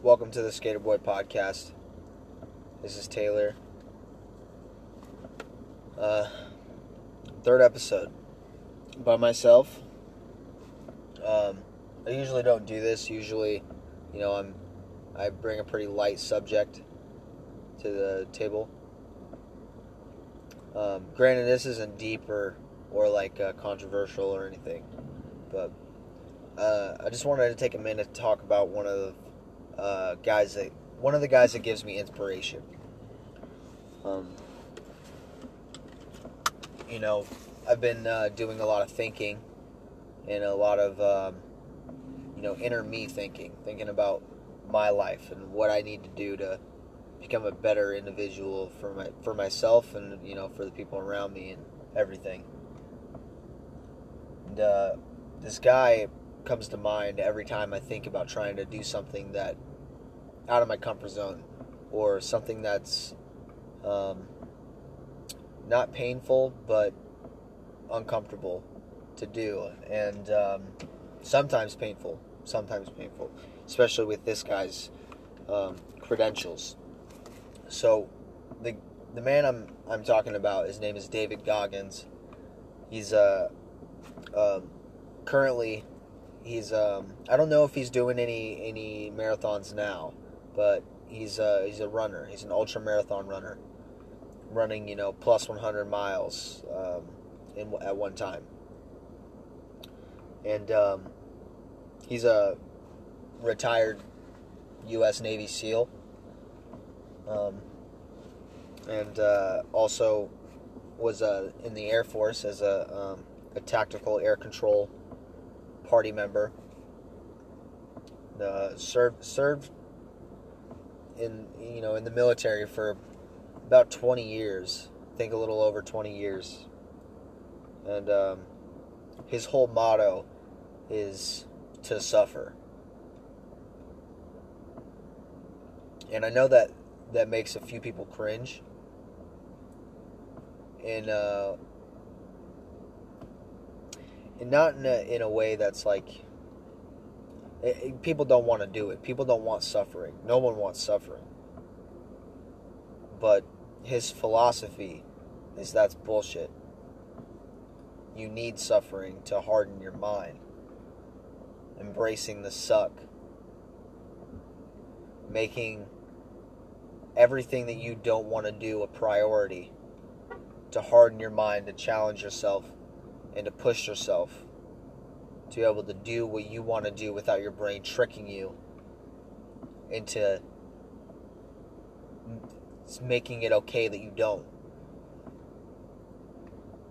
Welcome to the Skater Boy Podcast. This is Taylor. Uh, third episode by myself. Um, I usually don't do this. Usually, you know, I'm I bring a pretty light subject to the table. Um, granted, this isn't deep or or like uh, controversial or anything, but uh, I just wanted to take a minute to talk about one of the uh, guys that one of the guys that gives me inspiration. Um, you know, I've been uh, doing a lot of thinking and a lot of um, you know inner me thinking, thinking about my life and what I need to do to become a better individual for my for myself and you know for the people around me and everything. And uh, this guy comes to mind every time I think about trying to do something that out of my comfort zone or something that's um, not painful but uncomfortable to do and um, sometimes painful sometimes painful especially with this guy's um, credentials. So the the man I'm I'm talking about his name is David Goggins. He's uh, uh currently he's um, I don't know if he's doing any any marathons now but he's uh, he's a runner he's an ultra marathon runner running you know plus 100 miles um, in, at one time. And um, he's a retired U.S. Navy SEAL. Um, and uh, also was uh, in the Air Force as a, um, a tactical air control party member. Uh, served served in you know in the military for about 20 years. I think a little over 20 years and um, his whole motto is to suffer. And I know that that makes a few people cringe. And uh, and not in a, in a way that's like it, eh, it, eh, people don't want to do it. People don't want suffering. No one wants suffering. But his philosophy is that's bullshit you need suffering to harden your mind. Embracing the suck. Making everything that you don't want to do a priority. To harden your mind, to challenge yourself, and to push yourself. To be able to do what you want to do without your brain tricking you into making it okay that you don't.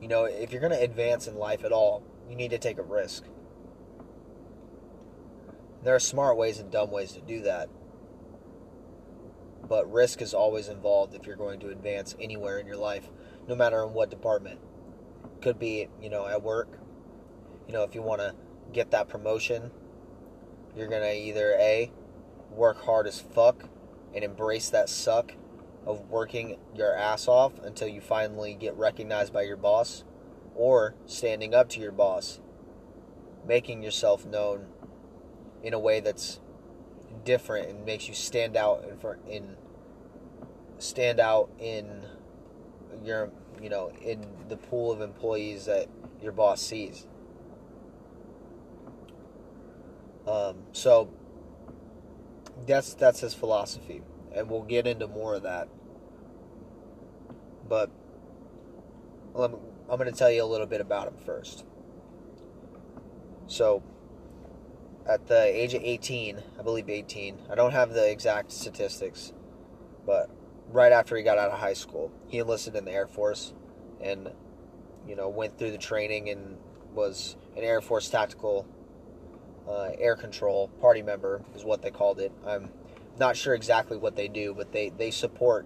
You know, if you're going to advance in life at all, you need to take a risk. There are smart ways and dumb ways to do that. But risk is always involved if you're going to advance anywhere in your life, no matter in what department. Could be, you know, at work. You know, if you want to get that promotion, you're going to either A, work hard as fuck and embrace that suck of working your ass off until you finally get recognized by your boss, or standing up to your boss, making yourself known in a way that's different and makes you stand out in front in stand out in your you know in the pool of employees that your boss sees. Um, so that's that's his philosophy, and we'll get into more of that but I'm going to tell you a little bit about him first. So, at the age of 18, I believe 18, I don't have the exact statistics, but right after he got out of high school, he enlisted in the Air Force and, you know, went through the training and was an Air Force tactical uh, air control party member, is what they called it. I'm not sure exactly what they do, but they, they support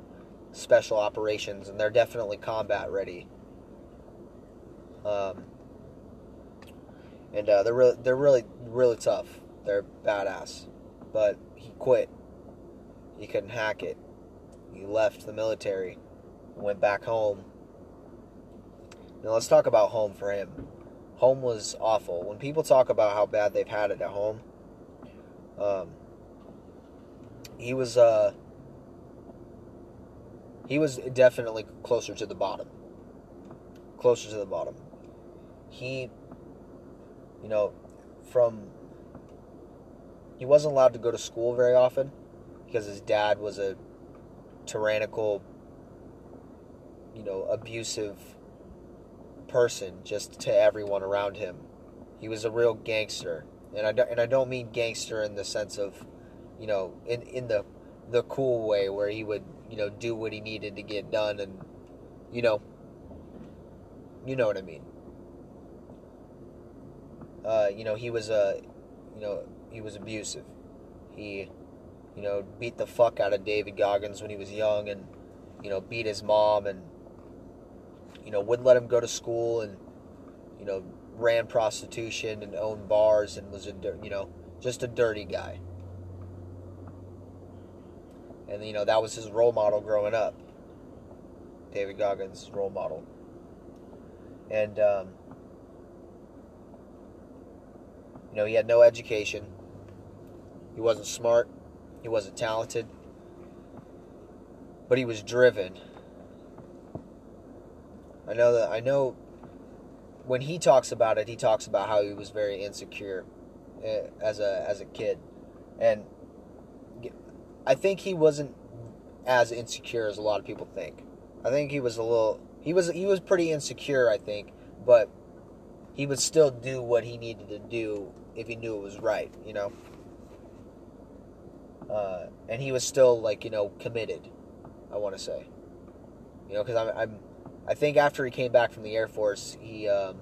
special operations, and they're definitely combat ready. Um, and uh, they're really, they're really, really tough. They're badass. But he quit. He couldn't hack it. He left the military, went back home. Now let's talk about home for him. Home was awful. When people talk about how bad they've had it at home, um, he was uh he was definitely closer to the bottom. Closer to the bottom. He you know, from he wasn't allowed to go to school very often because his dad was a tyrannical you know, abusive person just to everyone around him. He was a real gangster. And I don't, and I don't mean gangster in the sense of, you know, in in the the cool way where he would, you know, do what he needed to get done and you know, you know what I mean. Uh, you know, he was a, you know, he was abusive. He, you know, beat the fuck out of David Goggins when he was young, and you know, beat his mom, and you know, wouldn't let him go to school, and you know, ran prostitution and owned bars, and was a, you know, just a dirty guy. And you know, that was his role model growing up. David Goggins' role model. And um, You know, he had no education. He wasn't smart. He wasn't talented. But he was driven. I know that I know when he talks about it, he talks about how he was very insecure eh, as a as a kid. And I think he wasn't as insecure as a lot of people think. I think he was a little he was he was pretty insecure, I think, but he would still do what he needed to do if he knew it was right, you know. Uh, and he was still like you know committed. I want to say, you know, because I'm, I'm, I think after he came back from the Air Force, he um,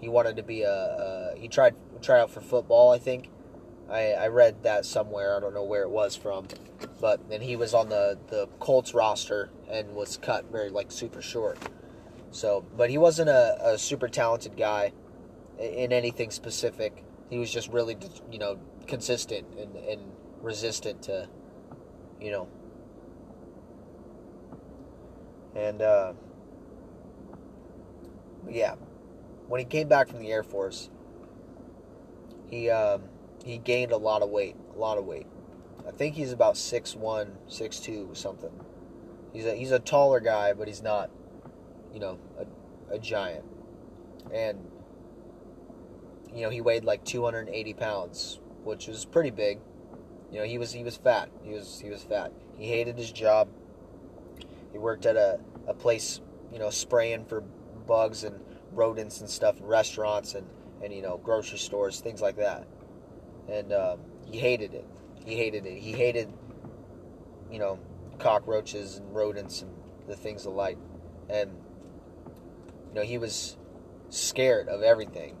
he wanted to be a, a he tried try out for football. I think I, I read that somewhere. I don't know where it was from, but then he was on the the Colts roster and was cut very like super short. So, but he wasn't a, a super talented guy in anything specific he was just really, you know, consistent and, and resistant to, you know. And, uh, yeah, when he came back from the Air Force, he, um, he gained a lot of weight, a lot of weight. I think he's about 6'1", 6'2", something. He's a, he's a taller guy, but he's not, you know, a, a giant. And you know, he weighed like 280 pounds, which was pretty big. You know, he was he was fat. He was he was fat. He hated his job. He worked at a, a place, you know, spraying for bugs and rodents and stuff in restaurants and, and you know, grocery stores, things like that. And um, he hated it. He hated it. He hated, you know, cockroaches and rodents and the things alike. And, you know, he was scared of everything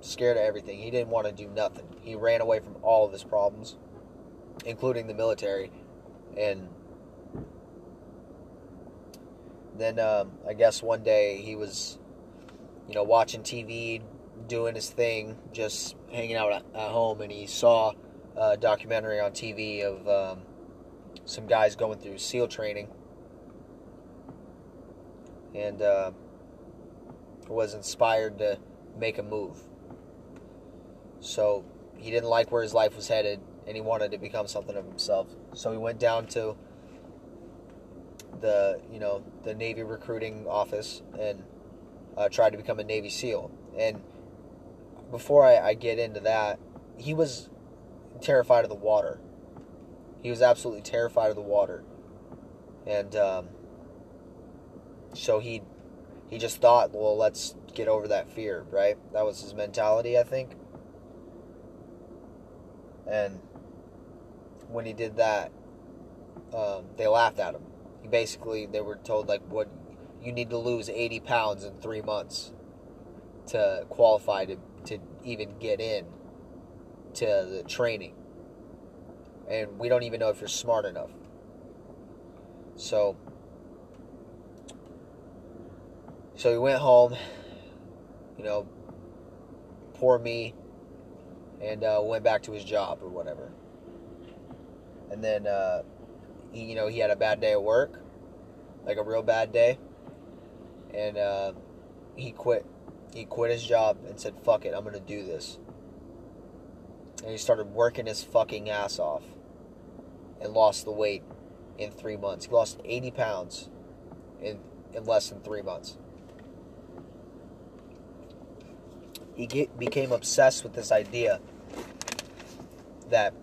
scared of everything. He didn't want to do nothing. He ran away from all of his problems, including the military. And then um, I guess one day he was, you know, watching TV, doing his thing, just hanging out at, home, and he saw a documentary on TV of um, some guys going through SEAL training. And uh, was inspired to make a move so he didn't like where his life was headed and he wanted to become something of himself. So he went down to the, you know, the Navy recruiting office and uh, tried to become a Navy SEAL. And before I, I get into that, he was terrified of the water. He was absolutely terrified of the water. And um, so he he just thought, well, let's get over that fear, right? That was his mentality, I think. And when he did that, um, they laughed at him. Basically, they were told like, "What you need to lose 80 pounds in three months to qualify to to even get in to the training." And we don't even know if you're smart enough. So, so he went home. You know, poor me and uh, went back to his job or whatever. And then, uh, he, you know, he had a bad day at work, like a real bad day, and uh, he quit. He quit his job and said, "Fuck it, I'm gonna do this." And he started working his fucking ass off. and lost the weight in three months. He lost 80 pounds in, in less than three months. He get, became obsessed with this idea that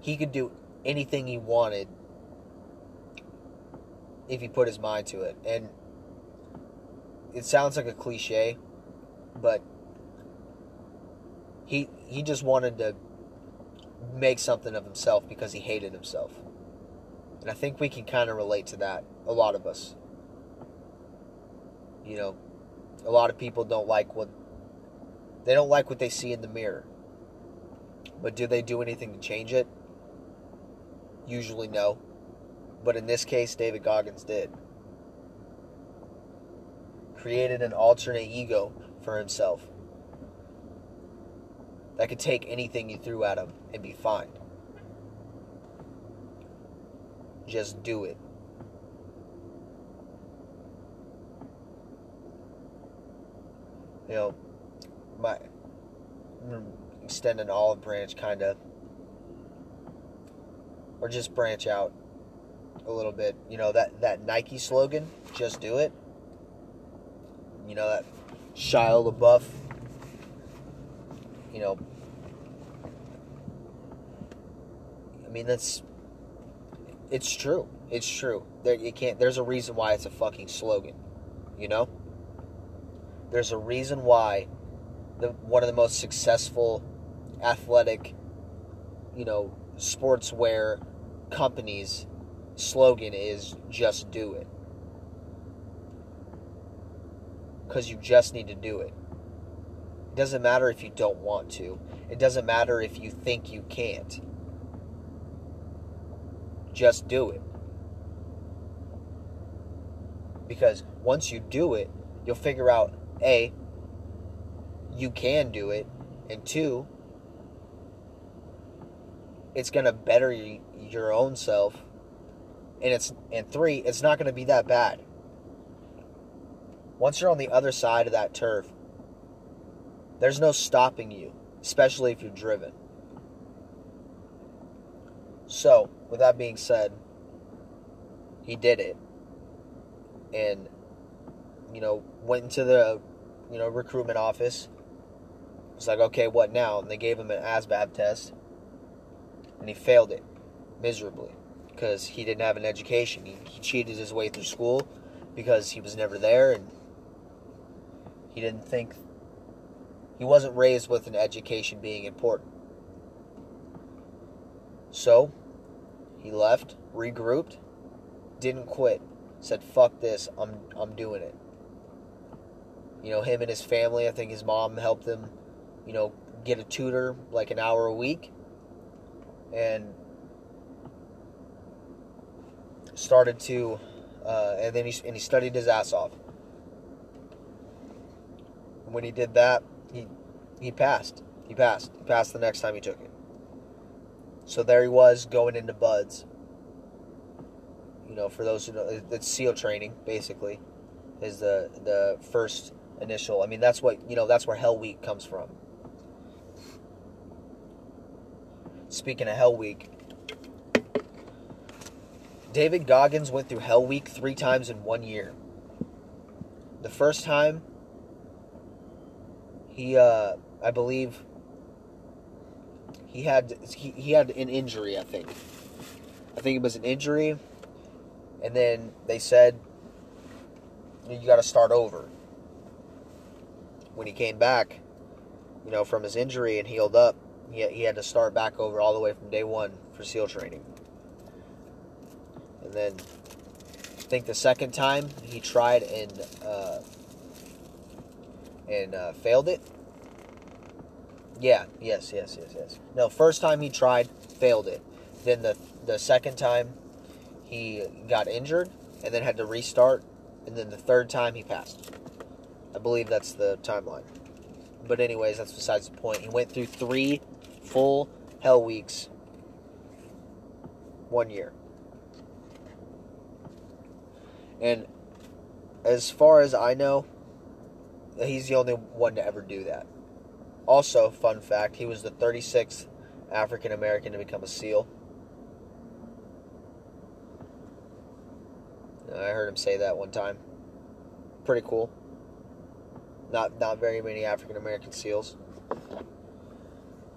he could do anything he wanted if he put his mind to it. And it sounds like a cliche, but he he just wanted to make something of himself because he hated himself. And I think we can kind of relate to that, a lot of us. You know, a lot of people don't like what they don't like what they see in the mirror. But do they do anything to change it? Usually no. But in this case, David Goggins did. Created an alternate ego for himself that could take anything you threw at him and be fine. Just do it. You know, my mm, extend an olive branch kind of or just branch out a little bit. You know that that Nike slogan, just do it. You know that Shia LaBeouf you know, I mean that's it's true. It's true. There you can't. There's a reason why it's a fucking slogan. You know. There's a reason why the one of the most successful athletic, you know, sportswear companies slogan is just do it. Cuz you just need to do it. It doesn't matter if you don't want to. It doesn't matter if you think you can't. Just do it. Because once you do it, you'll figure out A, you can do it, and two, it's going to better your own self. And it's and three, it's not going to be that bad. Once you're on the other side of that turf, there's no stopping you, especially if you're driven. So, with that being said, he did it. And, you know, went into the, you know, recruitment office. It's like, okay, what now? And they gave him an ASVAB test. And he failed it miserably because he didn't have an education. He, he cheated his way through school because he was never there and he didn't think he wasn't raised with an education being important. So, he left, regrouped, didn't quit. Said, fuck this, I'm, I'm doing it. You know, him and his family, I think his mom helped him, you know, get a tutor like an hour a week. And started to, uh, and then he, and he studied his ass off. When he did that, he he passed. He passed. He passed the next time he took it. So there he was going into BUD/S. You know, for those who know, it's SEAL training basically, is the the first initial. I mean, that's what you know. That's where Hell Week comes from. Speaking of Hell Week, David Goggins went through Hell Week three times in one year. The first time he uh, I believe he had he, he had an injury, I think. I think it was an injury and then they said you got to start over. When he came back, you know, from his injury and healed up, he, he had to start back over all the way from day one for SEAL training. Then I think the second time he tried and uh, and uh, failed it. Yeah, yes, yes, yes, yes. No, first time he tried, failed it. Then the the second time he got injured and then had to restart, and then the third time he passed. I believe that's the timeline. But anyways, that's besides the point. He went through three full hell weeks one year. And as far as I know, he's the only one to ever do that. Also, fun fact, he was the 36th African American to become a SEAL. I heard him say that one time. Pretty cool. Not not very many African American SEALs.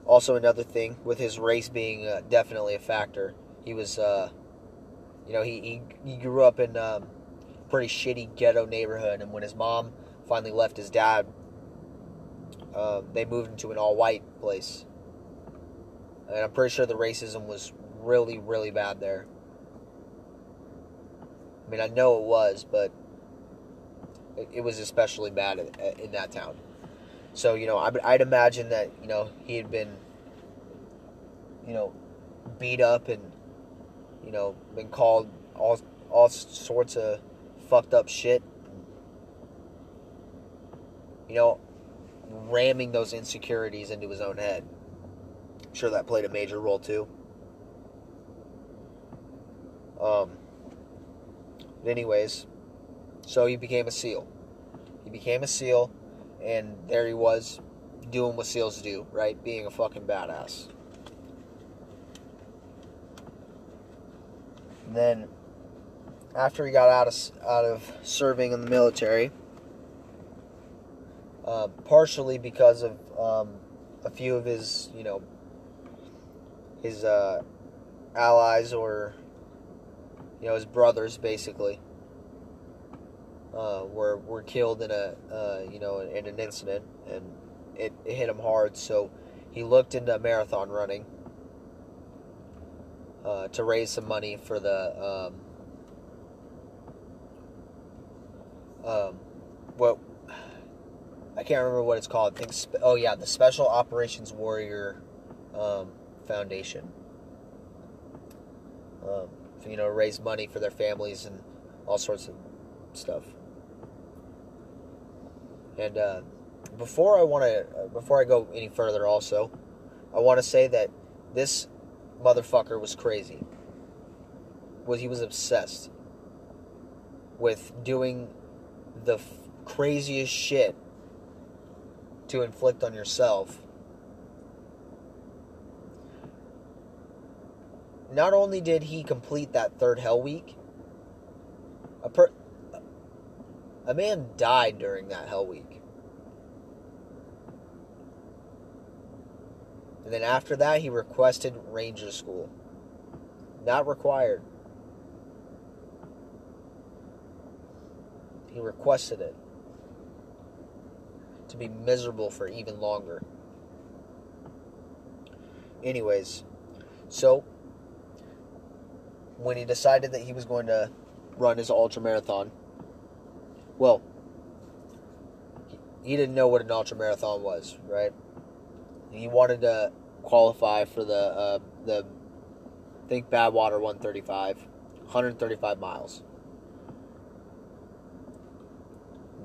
Also, another thing with his race being uh, definitely a factor. He was, uh, you know, he, he, he grew up in um, pretty shitty ghetto neighborhood, and when his mom finally left his dad, uh, they moved into an all white place. And I'm pretty sure the racism was really, really bad there. I mean, I know it was, but it, it was especially bad in, in that town. So, you know, I'd imagine that, you know, he had been, you know, beat up and, you know, been called all, all sorts of fucked up shit. You know, ramming those insecurities into his own head. I'm sure that played a major role too. Um, but anyways, so he became a SEAL. He became a SEAL and there he was doing what SEALs do, right? Being a fucking badass. And then, after he got out of out of serving in the military, uh, partially because of um, a few of his, you know, his uh, allies or you know his brothers, basically uh, were were killed in a uh, you know in an incident, and it, it hit him hard. So he looked into marathon running uh, to raise some money for the um, um, what I can't remember what it's called. I think oh yeah, the Special Operations Warrior um, Foundation. Um, you know, raise money for their families and all sorts of stuff. And uh, before I want to, before I go any further, also, I want to say that this motherfucker was crazy. Was he was obsessed with doing the f- craziest shit to inflict on yourself. Not only did he complete that third Hell Week, a per- a man died during that Hell Week. And then after that, he requested Ranger School. Not required. Requested it to be miserable for even longer. Anyways, so when he decided that he was going to run his ultra marathon, well, he didn't know what an ultra marathon was, right? He wanted to qualify for the uh, the I think Badwater 135, 135 miles.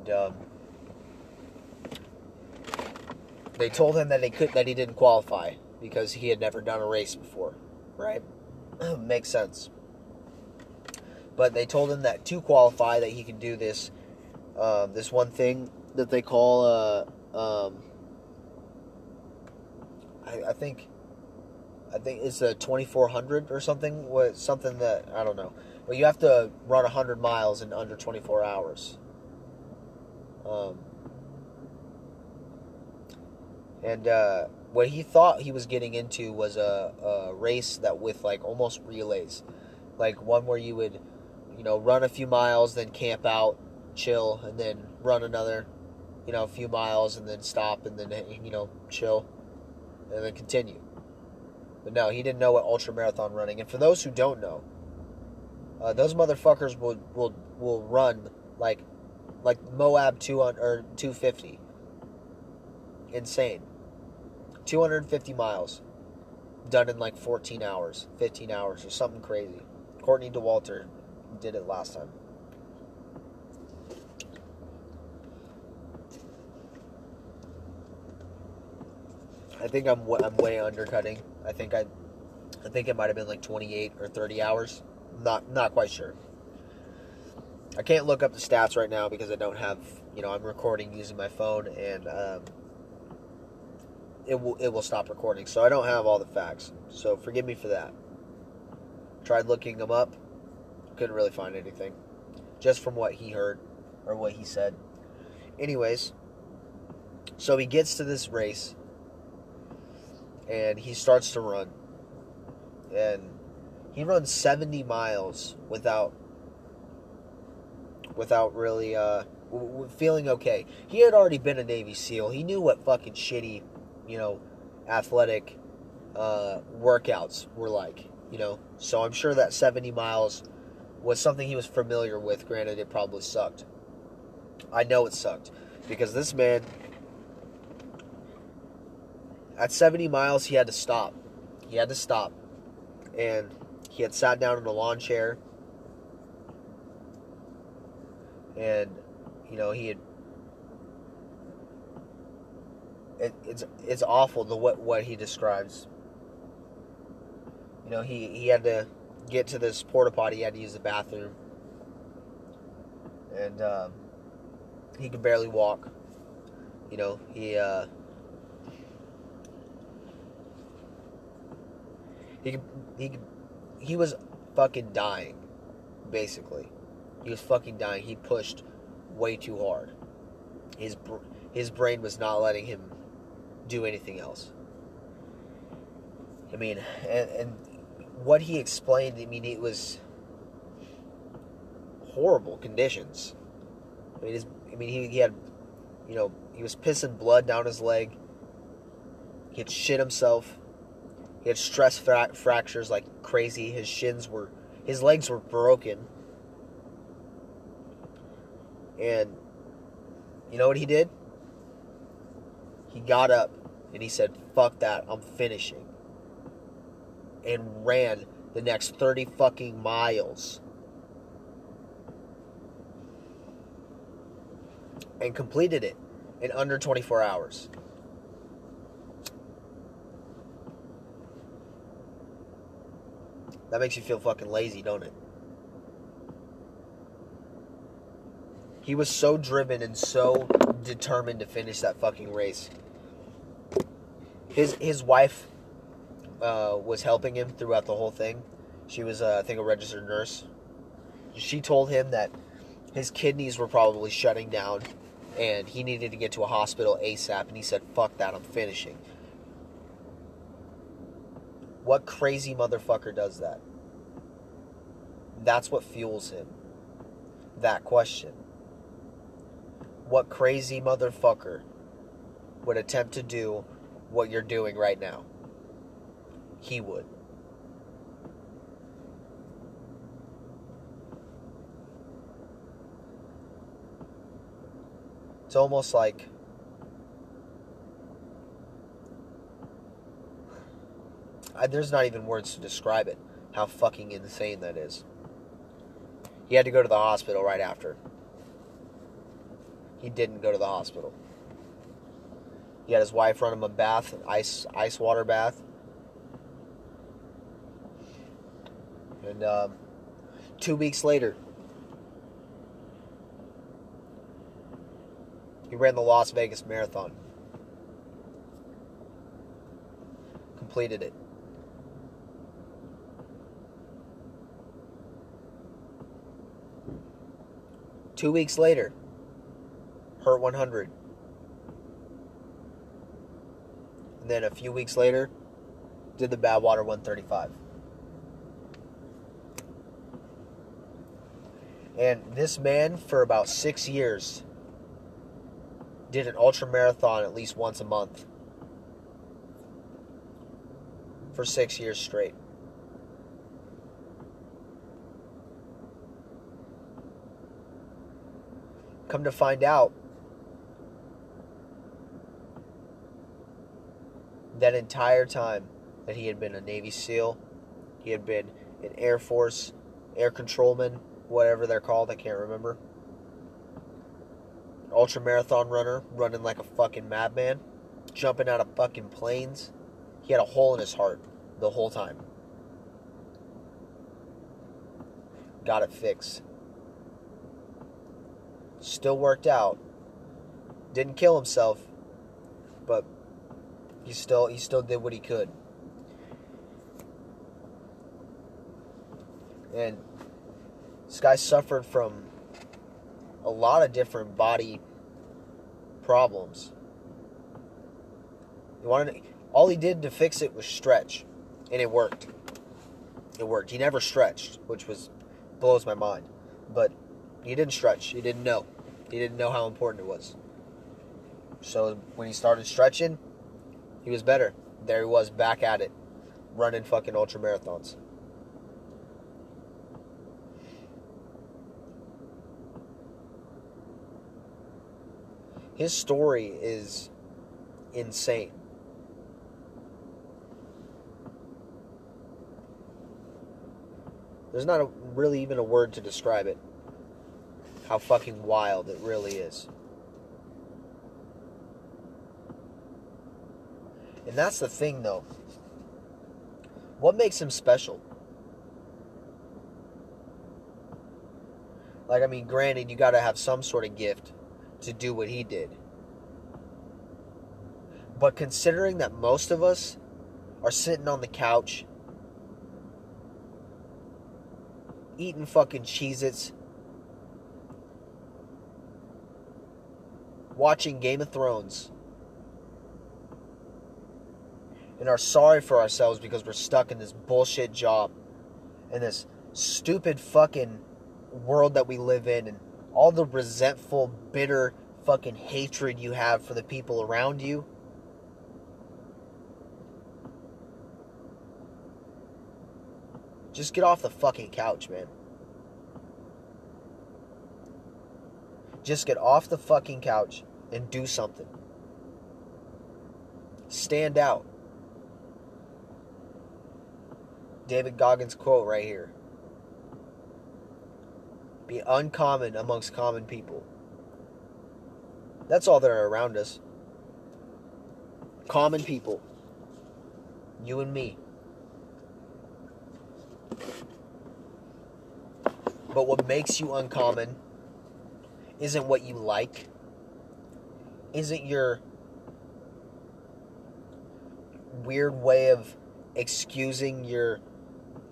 And, um, they told him that he could that he didn't qualify because he had never done a race before, right? Makes sense. But they told him that to qualify that he could do this um, this one thing that they call uh, um, I, I, think I think it's a 2400 or something what something that I don't know but you have to run 100 miles in under 24 hours um, and uh, what he thought he was getting into was a, a race that with like almost relays like one where you would you know run a few miles then camp out chill, and then run another, you know, a few miles, and then stop, and then you know, chill, and then continue. But no, he didn't know what ultra marathon running. And for those who don't know, uh, those motherfuckers will will will run like like Moab two or two fifty. Insane. Two hundred and fifty miles, done in like fourteen hours, fifteen hours, or something crazy. Courtney Dauwalter did it last time. I think I'm I'm way undercutting. I think I I think it might have been like 28 or 30 hours. Not not quite sure. I can't look up the stats right now because I don't have, you know, I'm recording using my phone and um, it will it will stop recording. So I don't have all the facts. So forgive me for that. Tried looking them up, couldn't really find anything. just from what he heard or what he said. Anyways, so he gets to this race and he starts to run. And he runs 70 miles without without really uh, feeling okay. He had already been a Navy SEAL. He knew what fucking shitty, you know, athletic uh, workouts were like. You know, so I'm sure that 70 miles was something he was familiar with. Granted, it probably sucked. I know it sucked because this man, at 70 miles, he had to stop. He had to stop, and he had sat down in a lawn chair, and you know he had. It, it's it's awful the what what he describes. You know he he had to get to this porta potty. He had to use the bathroom, and um, he could barely walk. You know he. Uh, he could, he could, he was fucking dying, basically. He was fucking dying. He pushed way too hard. His his brain was not letting him do anything else. I mean, and, and what he explained, I mean, it was horrible conditions. I mean, his, I mean, he, he had, you know, he was pissing blood down his leg. He had shit himself. He had stress fra- fractures like crazy. His shins were, his legs were broken. And you know what he did? He got up and he said, fuck that, I'm finishing. And ran the next 30 fucking miles. And completed it in under 24 hours. That makes you feel fucking lazy, don't it? He was so driven and so determined to finish that fucking race. His his wife uh, was helping him throughout the whole thing. She was, uh, I think, a registered nurse. She told him that his kidneys were probably shutting down, and he needed to get to a hospital ASAP. And he said, "Fuck that, I'm finishing." What crazy motherfucker does that? That's what fuels him. That question. What crazy motherfucker would attempt to do what you're doing right now? He would. It's almost like I, there's not even words to describe it. How fucking insane that is. He had to go to the hospital right after. He didn't go to the hospital. He had his wife run him a bath, ice ice water bath, and um, two weeks later, he ran the Las Vegas Marathon. Completed it. Two weeks later, Hurt 100. And then a few weeks later, did the Badwater 135. And this man, for about six years, did an ultra marathon at least once a month. For six years straight. Come to find out, that entire time that he had been a Navy SEAL, he had been an Air Force, air controlman, whatever they're called, I can't remember. Ultra marathon runner, running like a fucking madman, jumping out of fucking planes. He had a hole in his heart the whole time. Got it fixed. Still worked out. Didn't kill himself, but he still he still did what he could. And this guy suffered from a lot of different body problems. He wanted to, all he did to fix it was stretch, and it worked. It worked. He never stretched, which was blows my mind. But he didn't stretch. He didn't know. He didn't know how important it was. So when he started stretching, he was better. There he was back at it, running fucking ultra marathons. His story is insane. There's not a, really even a word to describe it. How fucking wild it really is. And that's the thing, though. What makes him special? Like, I mean, granted, you gotta have some sort of gift to do what he did. But considering that most of us are sitting on the couch eating fucking Cheez Its, watching Game of Thrones, and are sorry for ourselves because we're stuck in this bullshit job and this stupid fucking world that we live in and all the resentful, bitter fucking hatred you have for the people around you. Just get off the fucking couch, man. Just get off the fucking couch and do something. Stand out. David Goggins' quote right here Be uncommon amongst common people. That's all that are around us. Common people. You and me. But what makes you uncommon isn't what you like, isn't your weird way of excusing your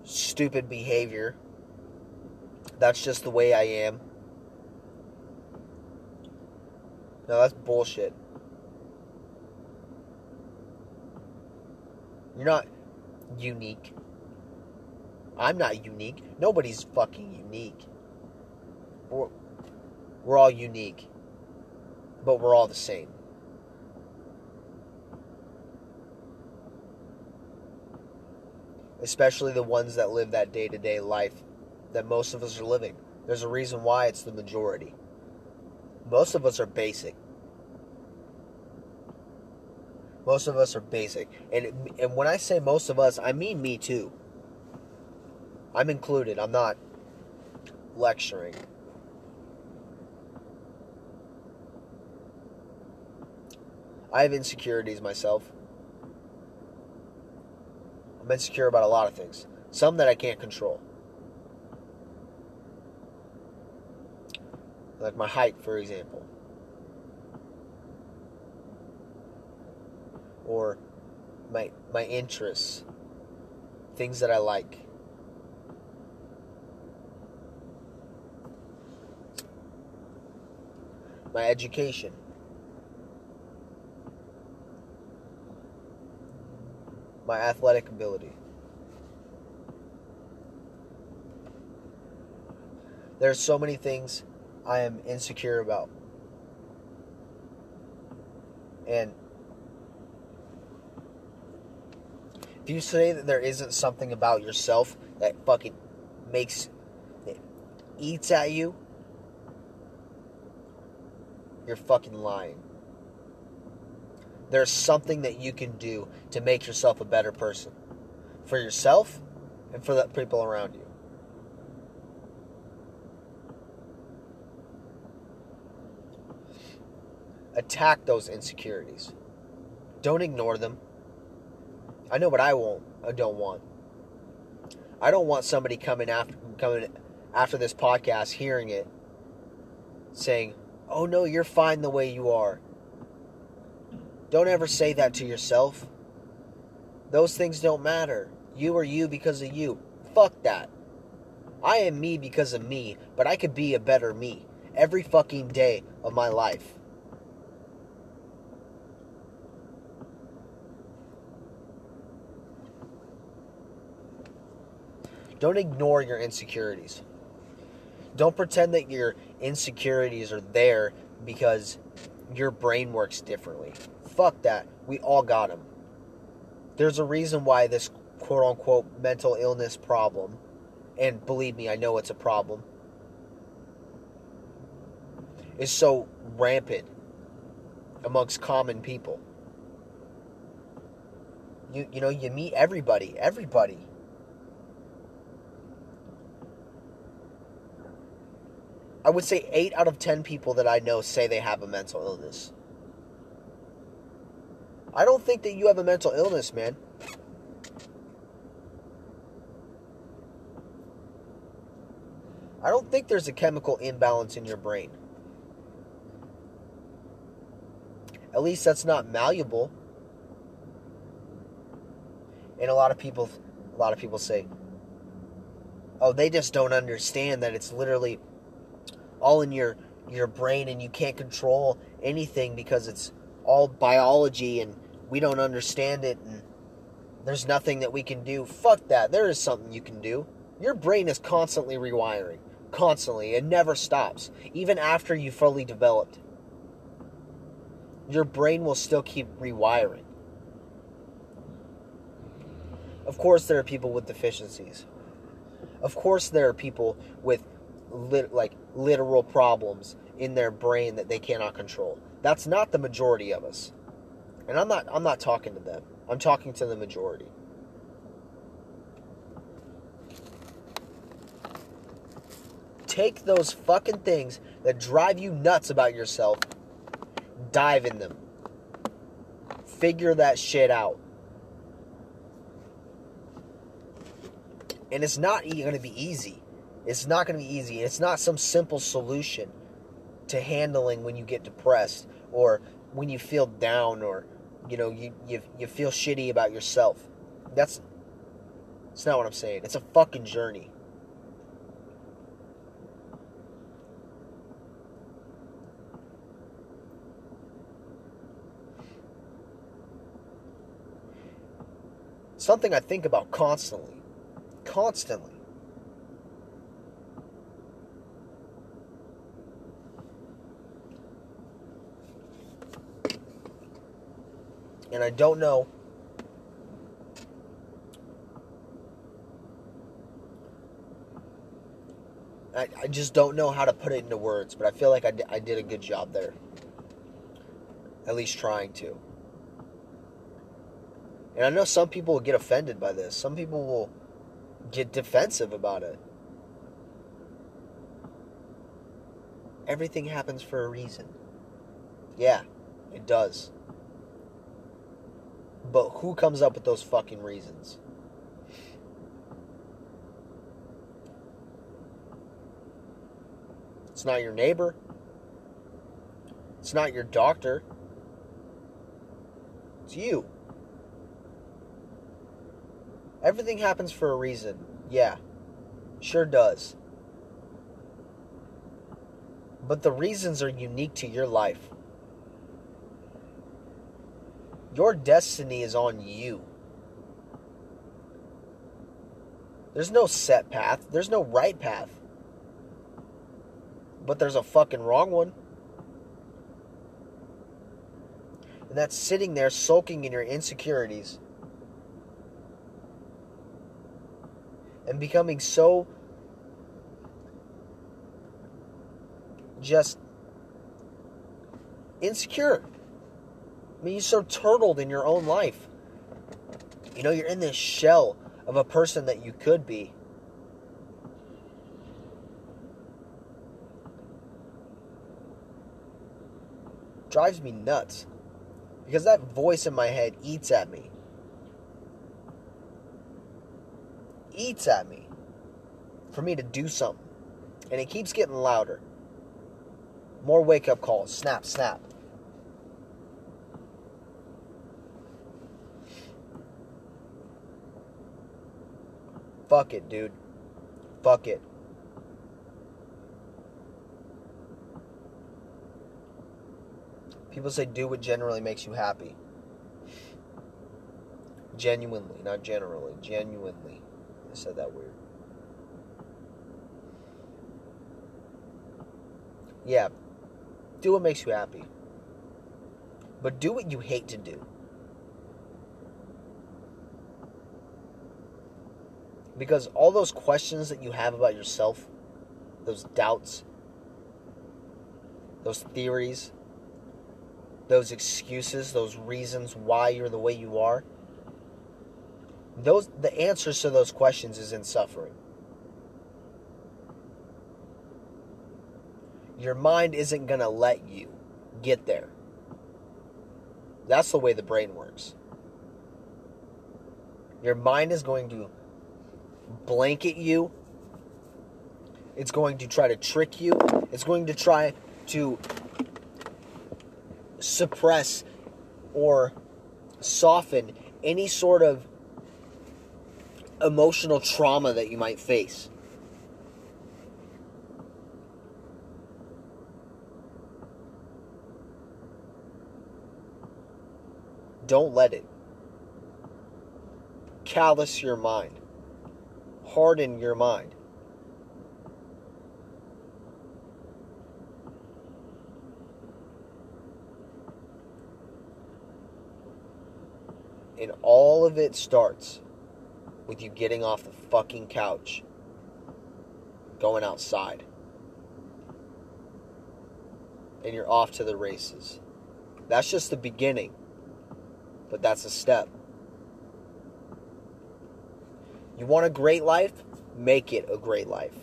stupid behavior. That's just the way I am. No, that's bullshit. You're not unique. I'm not unique. Nobody's fucking unique. We're, we're all unique. But we're all the same. Especially the ones that live that day to day life that most of us are living. There's a reason why it's the majority. Most of us are basic. Most of us are basic. And, and when I say most of us, I mean me too. I'm included. I'm not lecturing. I have insecurities myself. I'm insecure about a lot of things. Some that I can't control. Like my height, for example. Or my my interests. Things that I like. My education. My athletic ability. There's so many things I am insecure about. And if you say that there isn't something about yourself that fucking makes it eats at you, you're fucking lying. There's something that you can do to make yourself a better person for yourself and for the people around you. attack those insecurities. Don't ignore them. I know what I won't. I don't want. I don't want somebody coming after coming after this podcast, hearing it, saying, "Oh no, you're fine the way you are." Don't ever say that to yourself. Those things don't matter. You are you because of you. Fuck that. I am me because of me, but I could be a better me. every fucking day of my life. Don't ignore your insecurities. Don't pretend that your insecurities are there because your brain works differently. Fuck that. We all got them. There's a reason why this quote unquote mental illness problem, and believe me, I know it's a problem, is so rampant amongst common people. You you know, you meet everybody, everybody. I would say 8 out of 10 people that I know say they have a mental illness. I don't think that you have a mental illness, man. I don't think there's a chemical imbalance in your brain. At least that's not malleable. And a lot of people a lot of people say, "Oh, they just don't understand that it's literally all in your your brain and you can't control anything because it's all biology and we don't understand it and there's nothing that we can do. Fuck that. There is something you can do. Your brain is constantly rewiring. Constantly. It never stops. Even after you fully developed. Your brain will still keep rewiring. Of course there are people with deficiencies. Of course there are people with lit, like literal problems in their brain that they cannot control. That's not the majority of us. And I'm not I'm not talking to them. I'm talking to the majority. Take those fucking things that drive you nuts about yourself, dive in them. Figure that shit out. And it's not going to be easy. It's not going to be easy. It's not some simple solution to handling when you get depressed or when you feel down or you know you you, you feel shitty about yourself. That's it's not what I'm saying. It's a fucking journey. Something I think about constantly. Constantly. And I don't know I, I just don't know how to put it into words, but I feel like I, I did a good job there. At least trying to. And I know some people will get offended by this. Some people will get defensive about it. Everything happens for a reason. Yeah, it does. But who comes up with those fucking reasons? It's not your neighbor. It's not your doctor. It's you. Everything happens for a reason. Yeah. Sure does. But the reasons are unique to your life. Your destiny is on you. There's no set path, there's no right path. But there's a fucking wrong one. And that's sitting there sulking in your insecurities and becoming so just insecure. I mean, you're so turtled in your own life. You know, you're in this shell of a person that you could be. Drives me nuts. Because that voice in my head eats at me. Eats at me for me to do something. And it keeps getting louder. More wake up calls. Snap, snap. Fuck it, dude. Fuck it. People say do what generally makes you happy. Genuinely, not generally. Genuinely. I said that weird. Yeah. Do what makes you happy. But do what you hate to do. Because all those questions that you have about yourself, those doubts, those theories, those excuses, those reasons why you're the way you are, those the answers to those questions is in suffering. Your mind isn't going to let you get there. That's the way the brain works. Your mind is going to blanket you. It's going to try to trick you. It's going to try to suppress or soften any sort of emotional trauma that you might face. Don't let it callous your mind, harden your mind. And all of it starts with you getting off the fucking couch, going outside, and you're off to the races. That's just the beginning, but that's a step. You want a great life? Make it a great life.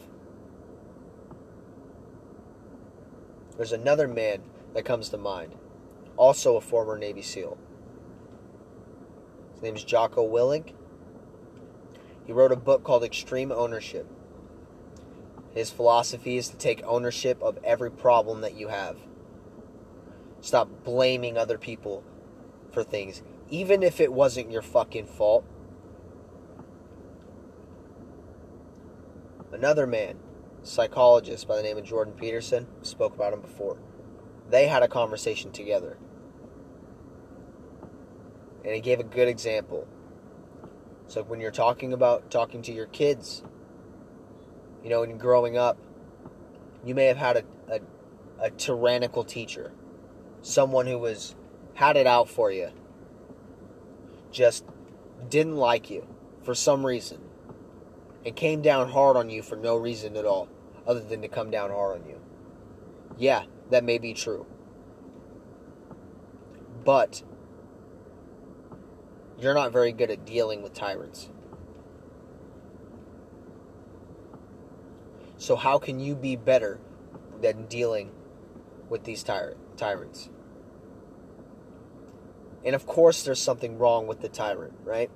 There's another man that comes to mind, also a former Navy SEAL. His name is Jocko Willink. He wrote a book called Extreme Ownership. His philosophy is to take ownership of every problem that you have. Stop blaming other people for things, even if it wasn't your fucking fault. Another man, psychologist by the name of Jordan Peterson, spoke about him before. They had a conversation together. And he gave a good example. So when you're talking about talking to your kids, you know, and growing up, you may have had a, a, a tyrannical teacher, someone who was had it out for you, just didn't like you for some reason, and came down hard on you for no reason at all, other than to come down hard on you. Yeah, that may be true. But you're not very good at dealing with tyrants. So, how can you be better than dealing with these ty- tyrants? And of course, there's something wrong with the tyrant, right?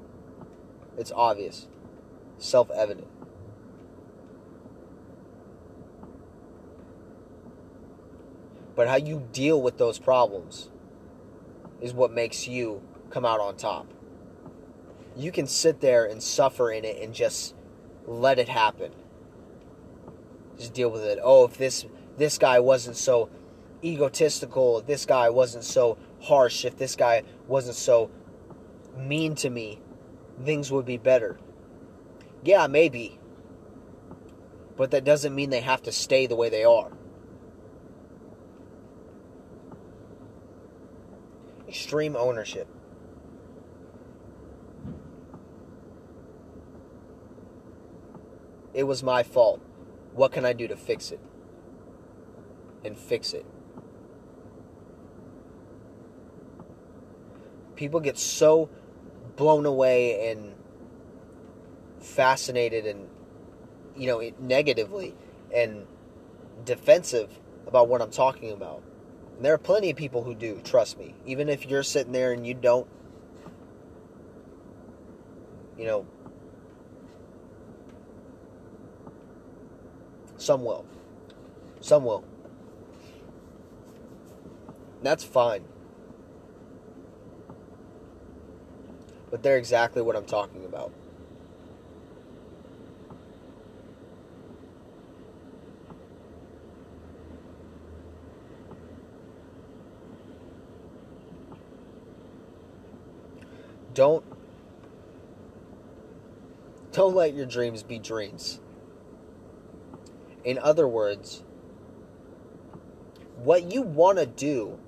It's obvious, self evident. But how you deal with those problems is what makes you come out on top you can sit there and suffer in it and just let it happen. Just deal with it. Oh, if this this guy wasn't so egotistical, if this guy wasn't so harsh, if this guy wasn't so mean to me, things would be better. Yeah, maybe. But that doesn't mean they have to stay the way they are. Extreme ownership. It was my fault. What can I do to fix it? And fix it. People get so blown away and fascinated and, you know, negatively and defensive about what I'm talking about. And there are plenty of people who do, trust me. Even if you're sitting there and you don't, you know, Some will. Some will. That's fine. But they're exactly what I'm talking about. Don't don't let your dreams be dreams. In other words, what you want to do,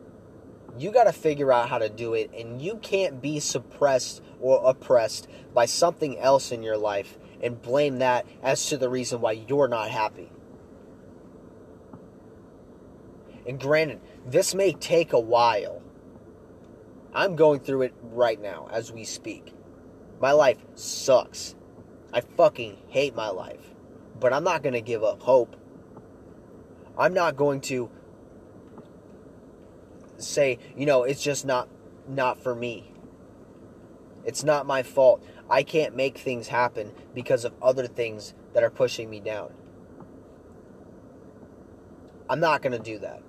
you got to figure out how to do it, and you can't be suppressed or oppressed by something else in your life and blame that as to the reason why you're not happy. And granted, this may take a while. I'm going through it right now as we speak. My life sucks. I fucking hate my life. But I'm not going to give up hope. I'm not going to say, you know, it's just not not for me. It's not my fault. I can't make things happen because of other things that are pushing me down. I'm not going to do that.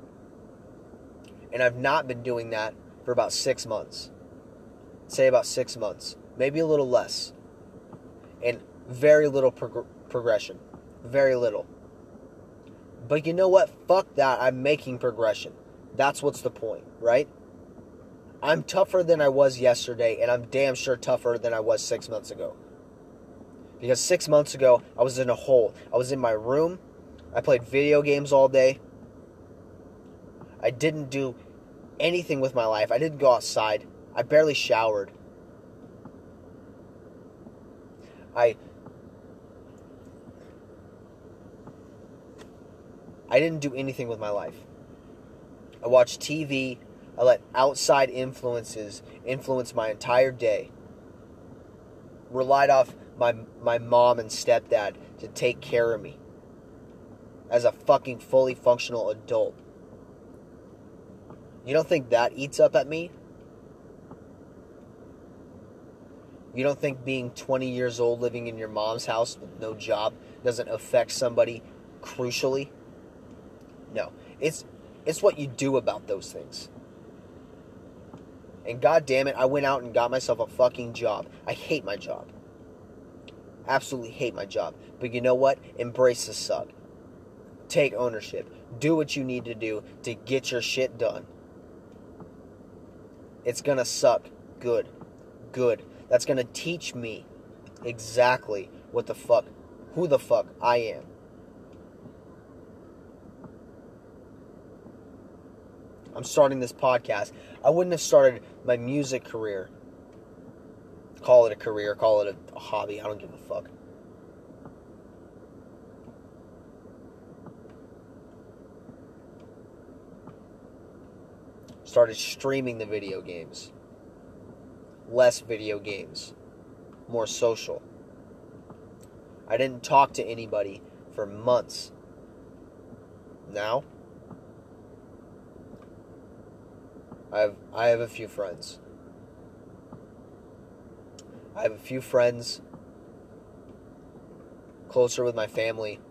And I've not been doing that for about 6 months. Say about 6 months, maybe a little less. And very little prog- progression. Very little. But you know what? Fuck that. I'm making progression. That's what's the point, right? I'm tougher than I was yesterday, and I'm damn sure tougher than I was six months ago. Because six months ago, I was in a hole. I was in my room. I played video games all day. I didn't do anything with my life. I didn't go outside. I barely showered. I I didn't do anything with my life. I watched TV. I let outside influences influence my entire day. Relied off my my mom and stepdad to take care of me as a fucking fully functional adult. You don't think that eats up at me? You don't think being 20 years old living in your mom's house with no job doesn't affect somebody crucially? No. It's it's what you do about those things. And god damn it, I went out and got myself a fucking job. I hate my job. Absolutely hate my job. But you know what? Embrace the suck. Take ownership. Do what you need to do to get your shit done. It's gonna suck. Good. Good. That's gonna teach me exactly what the fuck, who the fuck I am. I'm starting this podcast. I wouldn't have started my music career. Call it a career, call it a, a hobby. I don't give a fuck. Started streaming the video games. Less video games. More social. I didn't talk to anybody for months. Now, I have I have a few friends. I have a few friends closer with my family.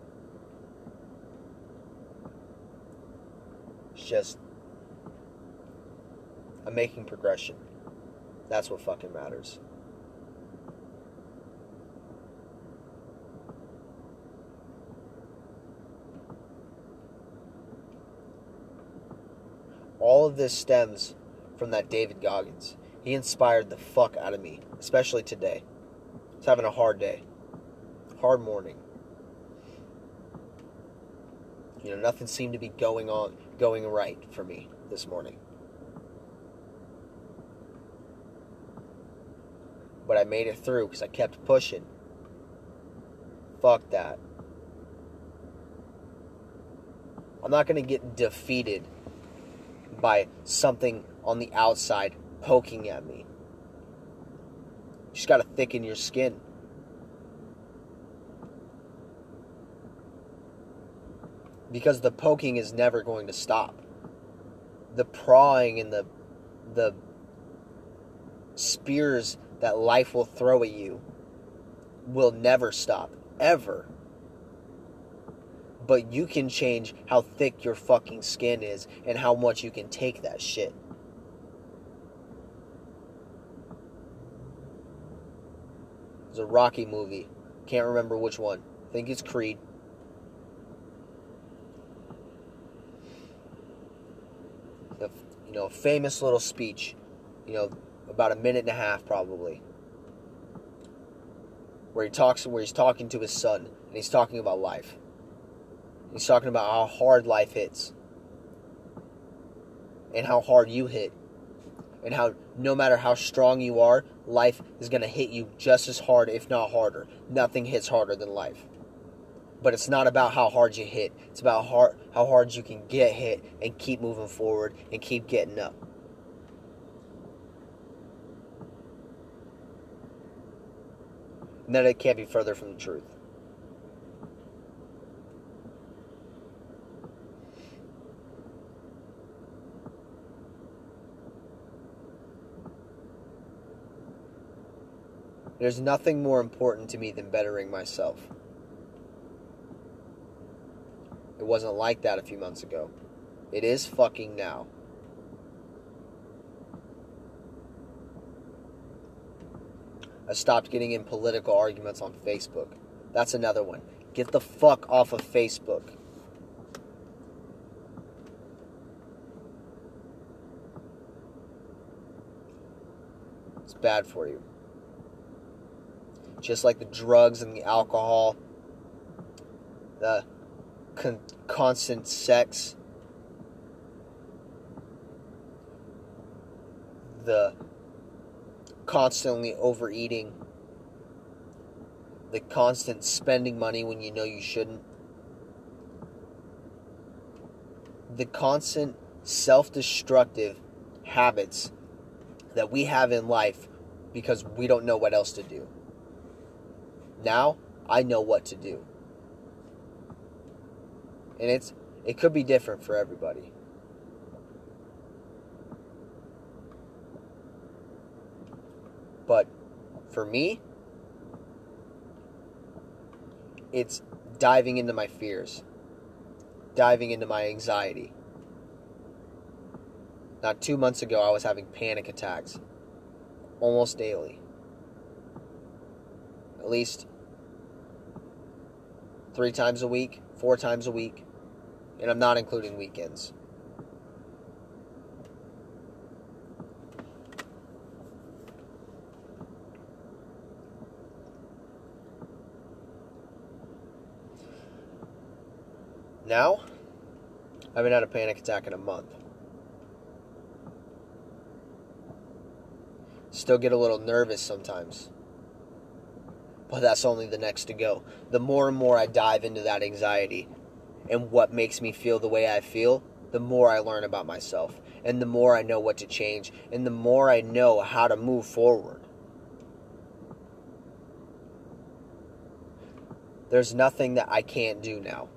It's just I'm making progression. That's what fucking matters. all of this stems from that David Goggins. He inspired the fuck out of me, especially today. I was having a hard day, hard morning. You know, nothing seemed to be going on, going right for me this morning. But I made it through because I kept pushing. Fuck that. I'm not going to get defeated by something on the outside poking at me. You just got to thicken your skin. Because the poking is never going to stop. The prying and the the spears that life will throw at you will never stop ever but you can change how thick your fucking skin is and how much you can take that shit. It's a Rocky movie. Can't remember which one. I think it's Creed. A, you know, famous little speech. You know, about a minute and a half probably where he talks where he's talking to his son and he's talking about life. He's talking about how hard life hits and how hard you hit and how no matter how strong you are, life is going to hit you just as hard if not harder. Nothing hits harder than life. But it's not about how hard you hit. It's about how hard you can get hit and keep moving forward and keep getting up. And that it can't be further from the truth. There's nothing more important to me than bettering myself. It wasn't like that a few months ago. It is fucking now. I stopped getting in political arguments on Facebook. That's another one. Get the fuck off of Facebook. It's bad for you. Just like the drugs and the alcohol, the con- constant sex, the constantly overeating, the constant spending money when you know you shouldn't, the constant self destructive habits that we have in life because we don't know what else to do. Now, I know what to do. And it's it could be different for everybody. But for me, it's diving into my fears, diving into my anxiety. Not two months ago, I was having panic attacks almost daily. At least three times a week, four times a week, and I'm not including weekends. Now, I haven't had a panic attack in a month. Still get a little nervous sometimes. But that's only the next to go. The more and more I dive into that anxiety and what makes me feel the way I feel, the more I learn about myself. And the more I know what to change. And the more I know how to move forward. There's nothing that I can't do now.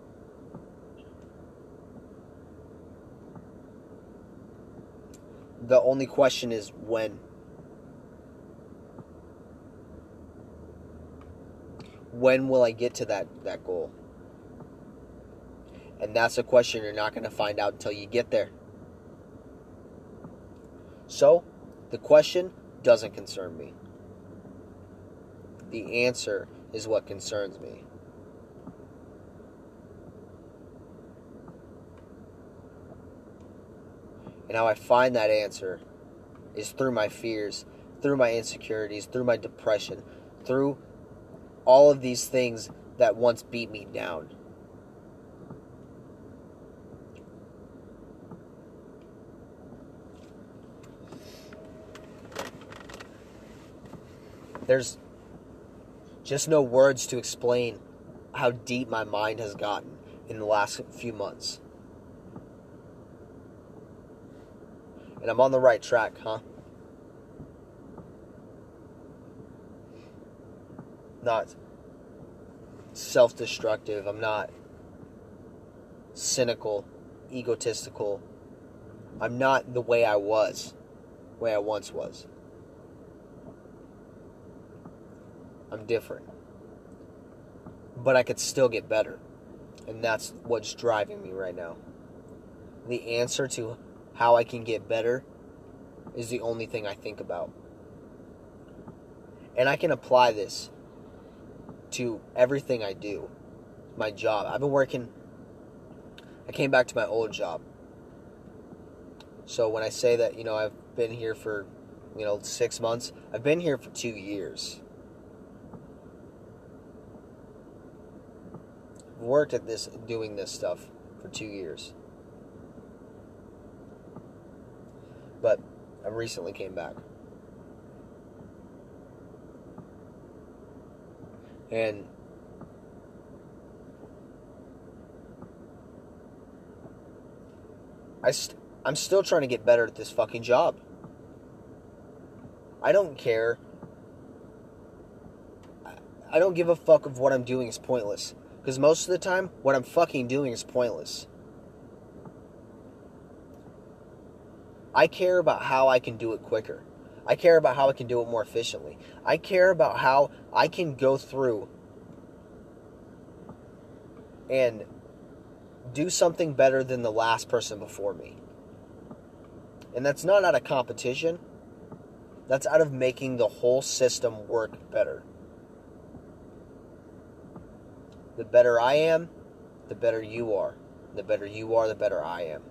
The only question is when. When will I get to that, that goal? And that's a question you're not going to find out until you get there. So, the question doesn't concern me. The answer is what concerns me. And how I find that answer is through my fears, through my insecurities, through my depression, through all of these things that once beat me down. There's just no words to explain how deep my mind has gotten in the last few months. And I'm on the right track, huh? Not self destructive. I'm not cynical, egotistical. I'm not the way I was, the way I once was. I'm different. But I could still get better. And that's what's driving me right now. The answer to how I can get better is the only thing I think about. And I can apply this to everything I do. My job. I've been working I came back to my old job. So when I say that, you know, I've been here for you know, six months. I've been here for two years. I've worked at this, doing this stuff for two years. But I recently came back. And I st- I'm still trying to get better at this fucking job. I don't care. I don't give a fuck if what I'm doing is pointless. Because most of the time, what I'm fucking doing is pointless. I care about how I can do it quicker. I care about how I can do it more efficiently. I care about how I can go through and do something better than the last person before me. And that's not out of competition, that's out of making the whole system work better. The better I am, the better you are. The better you are, the better I am.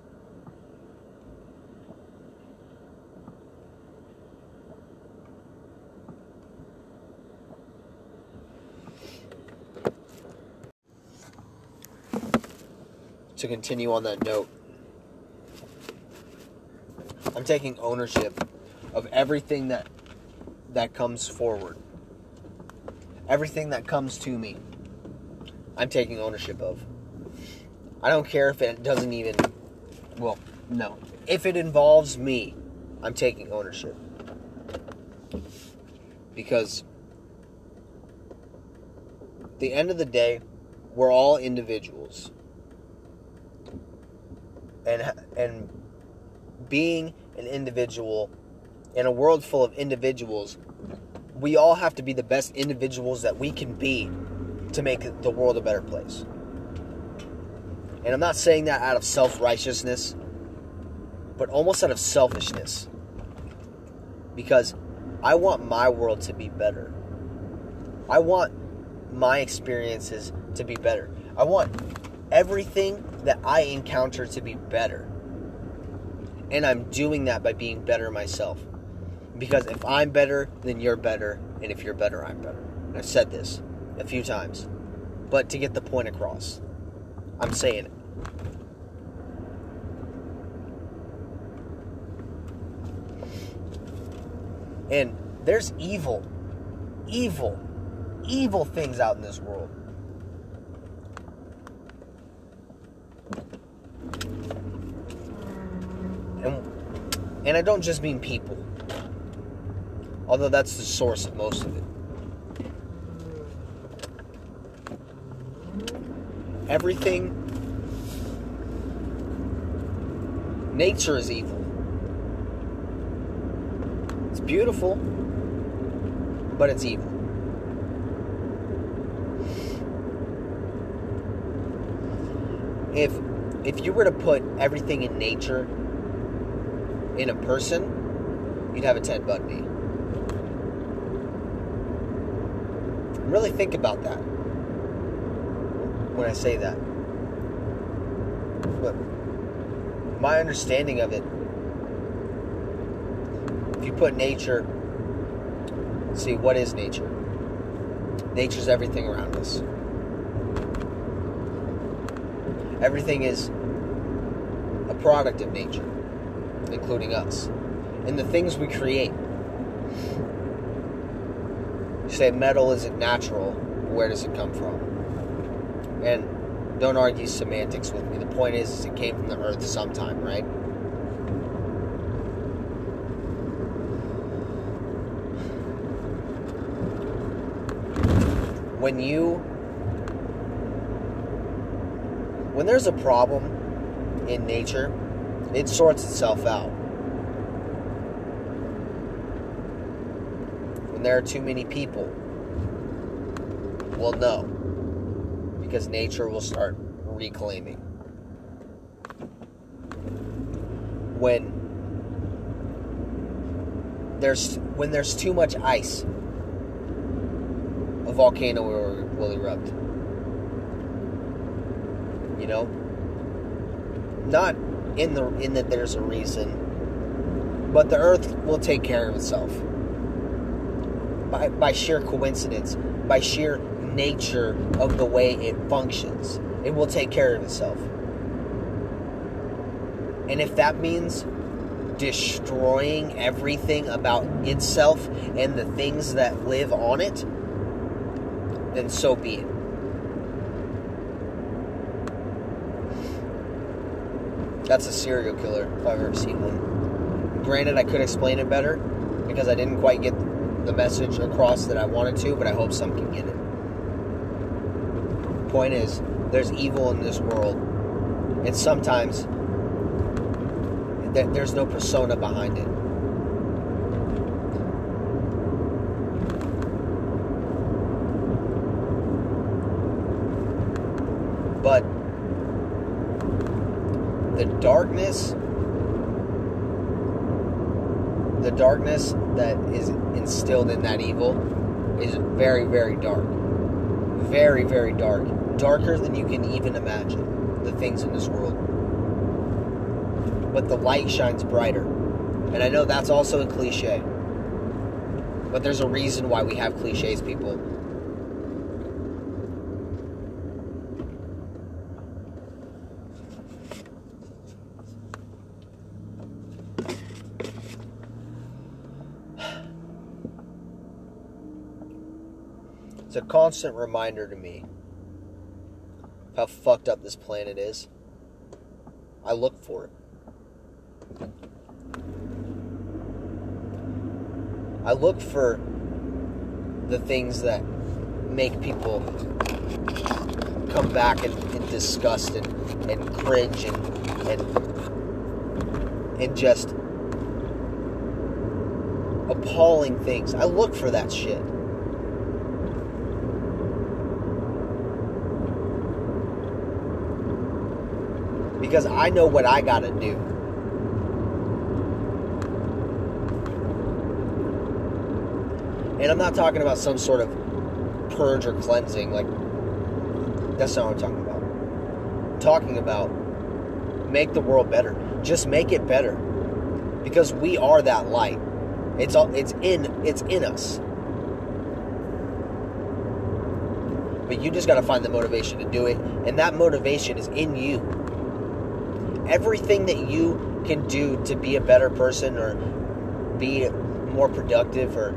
To continue on that note, I'm taking ownership of everything that that comes forward. Everything that comes to me. I'm taking ownership of. I don't care if it doesn't even well, no. If it involves me, I'm taking ownership. Because the end of the day, we're all individuals and and being an individual in a world full of individuals, we all have to be the best individuals that we can be to make the world a better place. And I'm not saying that out of self righteousness, but almost out of selfishness. Because I want my world to be better. I want my experiences to be better. I want everything that I encounter to be better. And I'm doing that by being better myself. Because if I'm better, then you're better. And if you're better, I'm better. And I've said this a few times. But to get the point across, I'm saying it. And there's evil, evil, evil things out in this world. And, and I don't just mean people, although that's the source of most of it. Everything, nature is evil. It's beautiful, but it's evil. If if you were to put everything in nature in a person, you'd have a Ted Bundy. Really think about that when I say that. But my understanding of it, if you put nature, see, what is nature? Nature's everything around us. Everything is product of nature including us, and the things we create. You say metal isn't natural, where does it come from? And don't argue semantics with me. The point is, is it came from the earth sometime, right? When you when there's a problem in nature, it sorts itself out. When there are too many people, we'll know because nature will start reclaiming. When there's when there's too much ice, a volcano will, will erupt. You know, not in the in that there's a reason But the earth will take care of itself. By, by sheer coincidence, by sheer nature of the way it functions, it will take care of itself. And if that means destroying everything about itself and the things that live on it, then so be it. That's a serial killer if I've ever seen one. Granted, I could explain it better because I didn't quite get the message across that I wanted to, but I hope some can get it. Point is, there's evil in this world, and sometimes there's no persona behind it. But the darkness the darkness that is instilled in that evil is very very dark. Very very dark. Darker than you can even imagine the things in this world. But the light shines brighter. And i know that's also a cliche. But there's a reason why we have cliches people It's a constant reminder to me how fucked up this planet is. I look for it. I look for the things that make people come back in, in disgust and, and cringe and, and and just appalling things. I look for that shit. Because I know what I got to do. And I'm not talking about some sort of purge or cleansing. Like, that's not what I'm talking about. I'm talking about make the world better. Just make it better. Because we are that light. It's all, it's in it's in us. But you just got to find the motivation to do it, and that motivation is in you everything that you can do to be a better person or be more productive or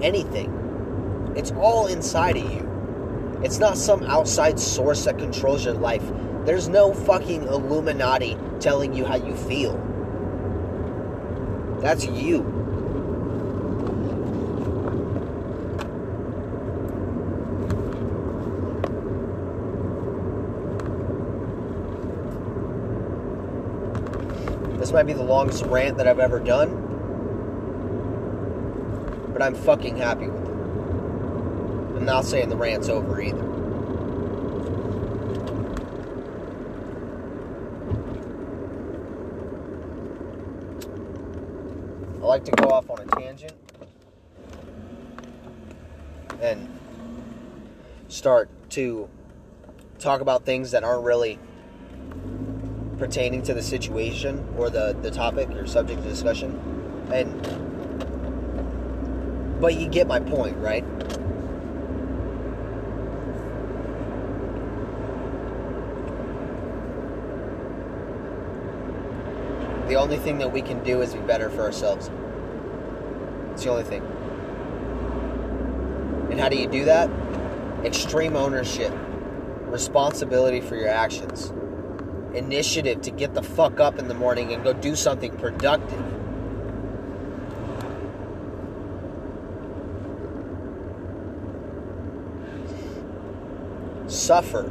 anything. It's all inside of you. It's not some outside source that controls your life. There's no fucking Illuminati telling you how you feel. That's you. This might be the longest rant that I've ever done, but I'm fucking happy with it. I'm not saying the rant's over either. I like to go off on a tangent and start to talk about things that aren't really pertaining to the situation or the, the topic or subject of discussion. And but you get my point, right? The only thing that we can do is be better for ourselves. It's the only thing. And how do you do that? Extreme ownership, responsibility for your actions initiative to get the fuck up in the morning and go do something productive. Suffer.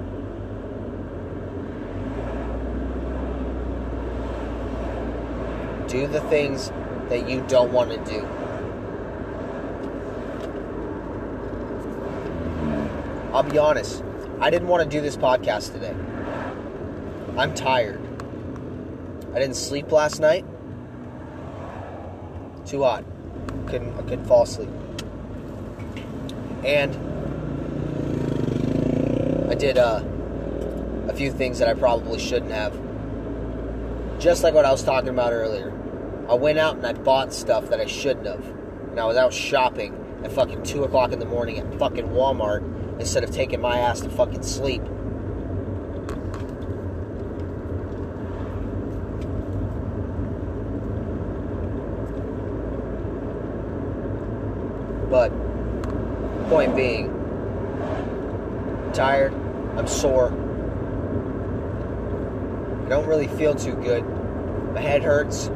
Do the things that you don't want to do. I'll be honest, I didn't want to do this podcast today. I'm tired. I didn't sleep last night. Too hot. Couldn't I couldn't fall asleep. And I did uh, a few things that I probably shouldn't have. Just like what I was talking about earlier. I went out and I bought stuff that I shouldn't have. And I was out shopping at fucking 2 o'clock in the morning at fucking Walmart instead of taking my ass to fucking sleep. But, point being, I'm tired, I'm sore, I too good. My head hurts.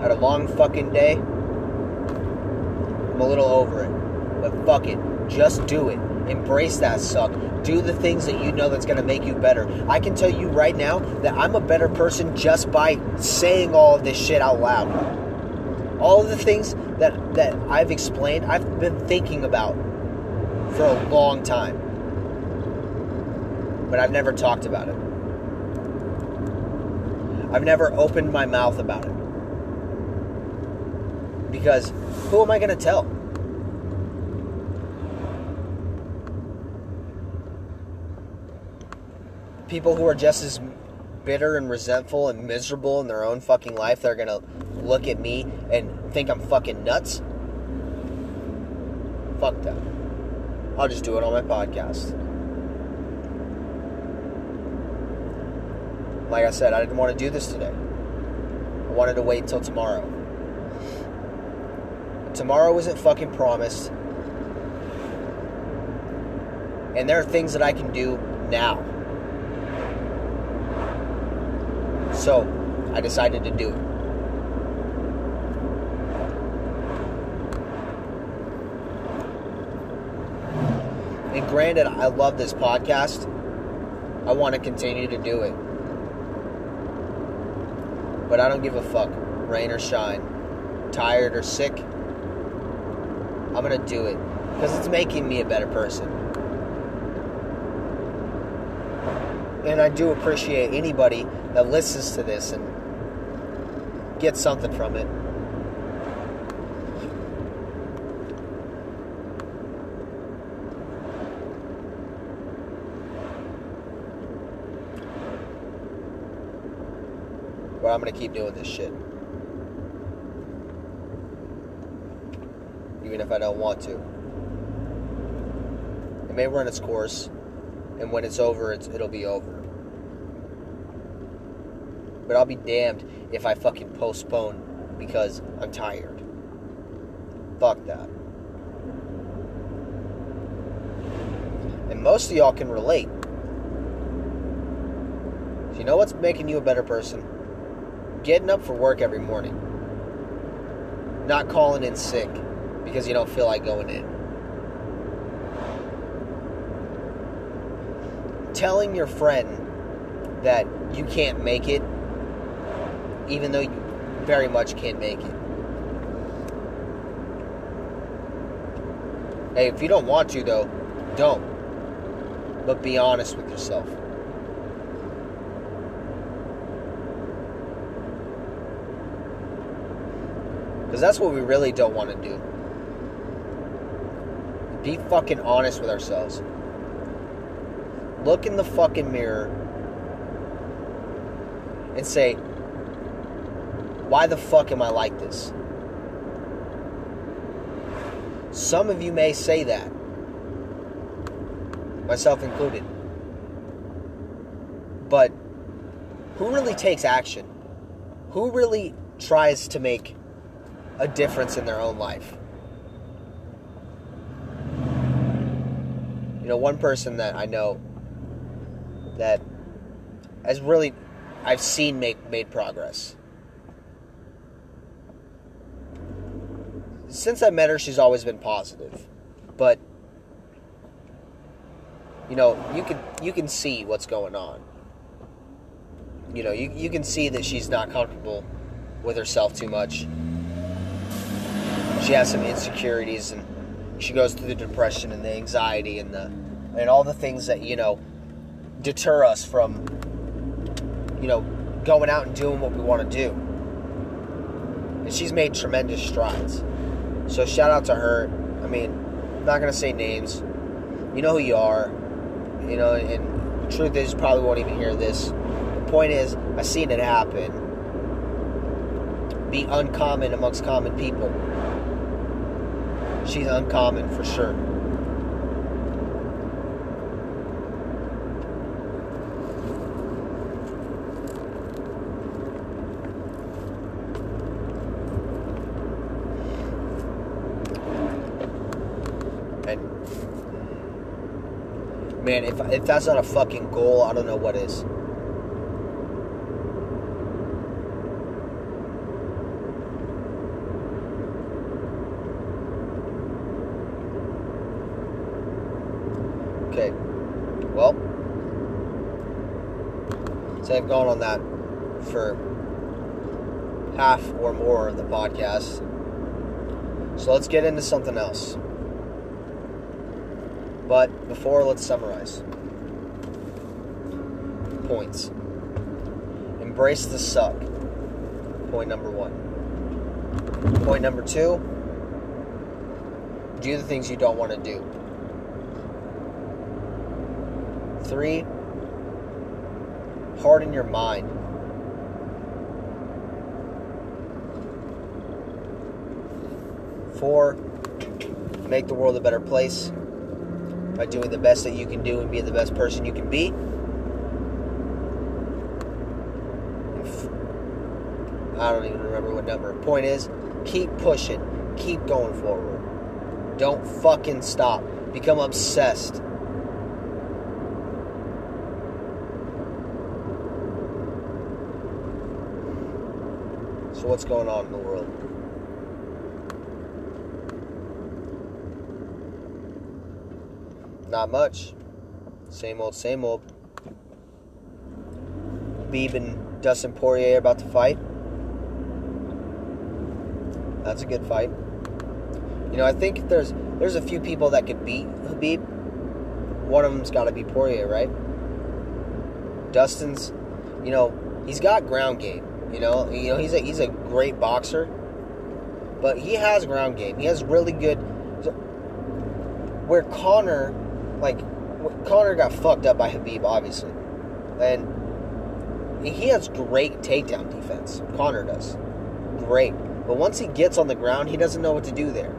Had a long fucking day. I'm a little over it. But fuck it. Just do it. Embrace that suck. Do the things that you know that's going to make you better. I can tell you right now that I'm a better person just by saying all of this shit out loud. All of the things that that I've explained, I've been thinking about for a long time. But I've never talked about it. I've never opened my mouth about it. Because who am I going to tell? People who are just as bitter and resentful and miserable in their own fucking life, they're going to look at me and think I'm fucking nuts. Fuck that. I'll just do it on my podcast. Like I said, I didn't want to do this today. I wanted to wait until tomorrow. Tomorrow isn't fucking promised. And there are things that I can do now. So, I decided to do it. And granted, I love this podcast. I want to continue to do it. But I don't give a fuck, rain or shine, tired or sick. I'm gonna do it because it's making me a better person. And I do appreciate anybody that listens to this and gets something from it. But I'm gonna keep doing this shit. Even if I don't want to. It may run its course, and when it's over, it's, it'll be over. But I'll be damned if I fucking postpone because I'm tired. Fuck that. And most of y'all can relate. You know what's making you a better person? Getting up for work every morning. Not calling in sick because you don't feel like going in. Telling your friend that you can't make it even though you very much can't make it. Hey, if you don't want to, though, don't. But be honest with yourself. Because that's what we really don't want to do. Be fucking honest with ourselves. Look in the fucking mirror and say, why the fuck am I like this? Some of you may say that, myself included. But who really takes action? Who really tries to make a difference in their own life? You know, one person that I know that has really I've seen make made progress since I met her, she's always been positive. But you know, you can you can see what's going on. You know, you, you can see that she's not comfortable with herself too much. She has some insecurities and she goes through the depression and the anxiety and the and all the things that, you know, deter us from you know, going out and doing what we want to do. And she's made tremendous strides. So shout out to her. I mean, I'm not gonna say names. You know who you are. You know, and the truth is, you probably won't even hear this. The point is, i've seen it happen, be uncommon amongst common people. She's uncommon for sure. And man, if if that's not a fucking goal, I don't know what is. Okay. Well, so I've gone on that for half or more of the podcast. So let's get into something else. But before, let's summarize. Points. Embrace the suck. Point number one. Point number two do the things you don't want to do. Three, harden your mind. Four, make the world a better place by doing the best that you can do and being the best person you can be. I don't even remember what number. Point is, keep pushing, keep going forward. Don't fucking stop. Become obsessed. What's going on in the world? Not much. Same old, same old. Beeb and Dustin Poirier about to fight. That's a good fight. You know, I think there's there's a few people that could beat Khabib. One of them's got to be Poirier, right? Dustin's, you know, he's got ground game. You know, you know he's a he's a great boxer, but he has ground game. He has really good. Where Conor like Conor got fucked up by Khabib, obviously, and he has great takedown defense. Conor does, great. But once he gets on the ground, he doesn't know what to do there.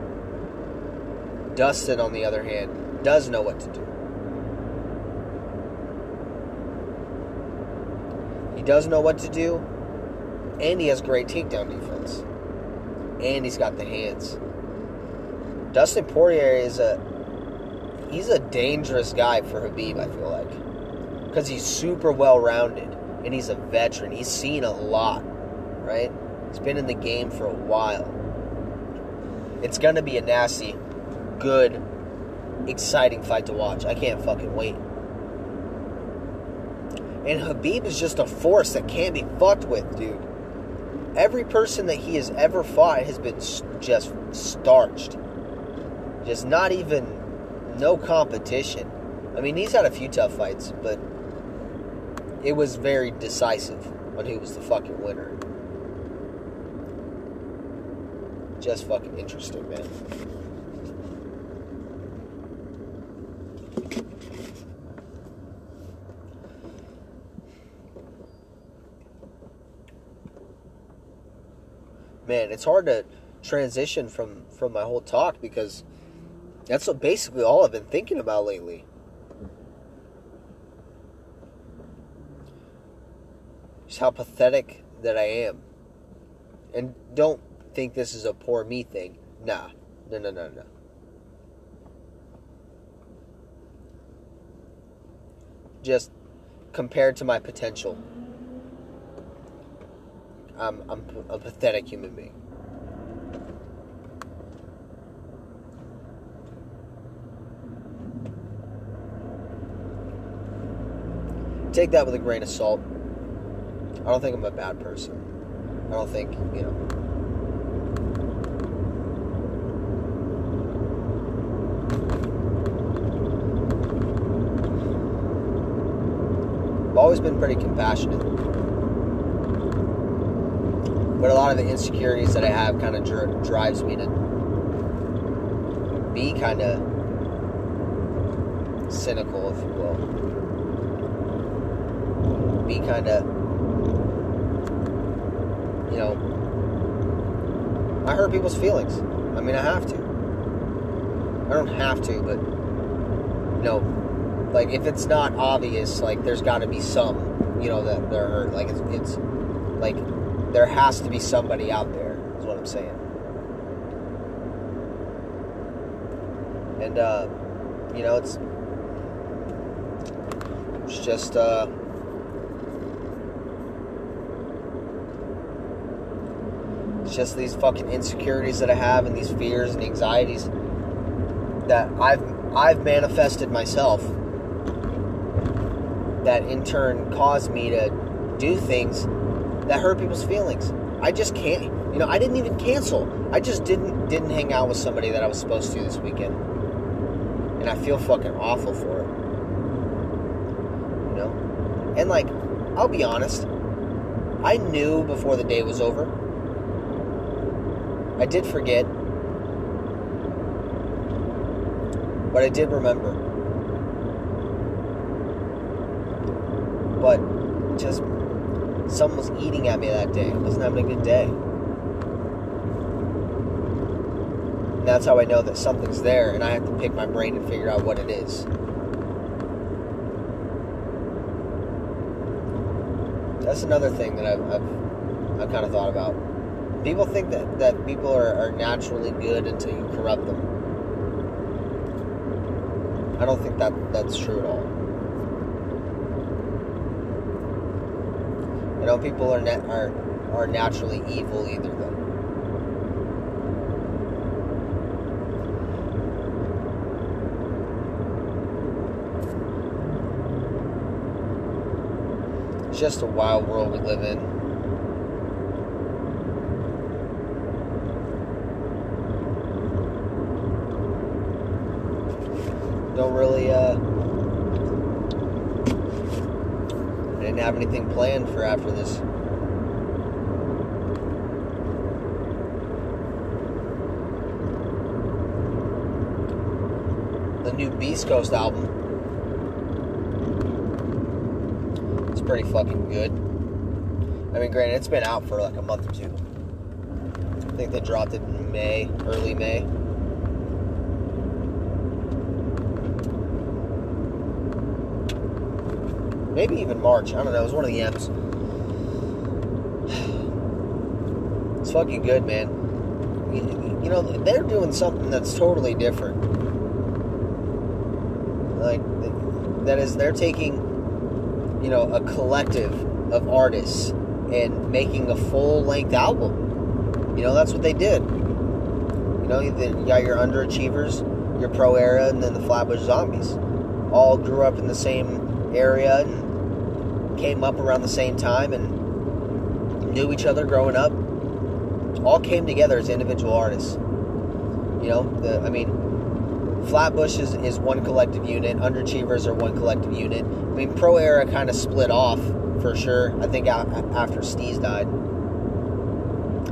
Dustin, on the other hand, does know what to do. He does know what to do, and he has great takedown defense, and he's got the hands. Dustin Poirier is a he's a dangerous guy for Khabib, I feel like because he's super well rounded and he's a veteran. He's seen a lot, right? He's been in the game for a while. It's gonna be a nasty, good, exciting fight to watch. I can't fucking wait. And Khabib is just a force that can't be fucked with, dude. Every person that he has ever fought has been just starched. Just not even no competition. I mean, he's had a few tough fights, but it was very decisive when he was the fucking winner. Just fucking interesting, man. Man, it's hard to transition from from my whole talk because that's what basically all I've been thinking about lately. Just how pathetic that I am. And don't think this is a poor me thing. Nah. No, no, no, no. Just compared to my potential, I'm, I'm a pathetic human being. take that with a grain of salt. I don't think I'm a bad person. I don't think, you know. I've always been pretty compassionate. But a lot of the insecurities that I have kind of dri- drives me to be kind of cynical, if you will be kind of, you know, I hurt people's feelings. I mean, I have to. I don't have to, but you know, like if it's not obvious, like there's got to be some, you know, that they're hurt. Like it's, it's like there has to be somebody out there. Is what I'm saying. And uh, you know, it's it's just uh. It's just these fucking insecurities that I have and these fears and anxieties that I've I've manifested myself that in turn caused me to do things that hurt people's feelings. I just can't you know, I didn't even cancel. I just didn't didn't hang out with somebody that I was supposed to this weekend. And I feel fucking awful for it. You know? And like, I'll be honest, I knew before the day was over I did forget, but I did remember. But just someone was eating at me that day. I wasn't having a good day. And that's how I know that something's there, and I have to pick my brain and figure out what it is. That's another thing that I've, I've, I've kind of thought about. People think that, that people are, are naturally good until you corrupt them. I don't think that that's true at all. I know people are net, are are naturally evil either though. It's just a wild world we live in. don't really uh I didn't have anything planned for after this. The new Beast Coast album. It's pretty fucking good. I mean, granted, it's been out for like a month or two. I think they dropped it in May, early May. Maybe even March. I don't know. It was one of the M's. It's fucking good, man. You know, they're doing something that's totally different. Like, that is, they're taking, you know, a collective of artists and making a full length album. You know, that's what they did. You know, you got your underachievers, your pro era, and then the Flatbush Zombies. All grew up in the same area and came up around the same time and knew each other growing up, all came together as individual artists. You know, the, I mean, Flatbush is, is one collective unit, Underachievers are one collective unit. I mean, Pro Era kind of split off for sure, I think after Steez died.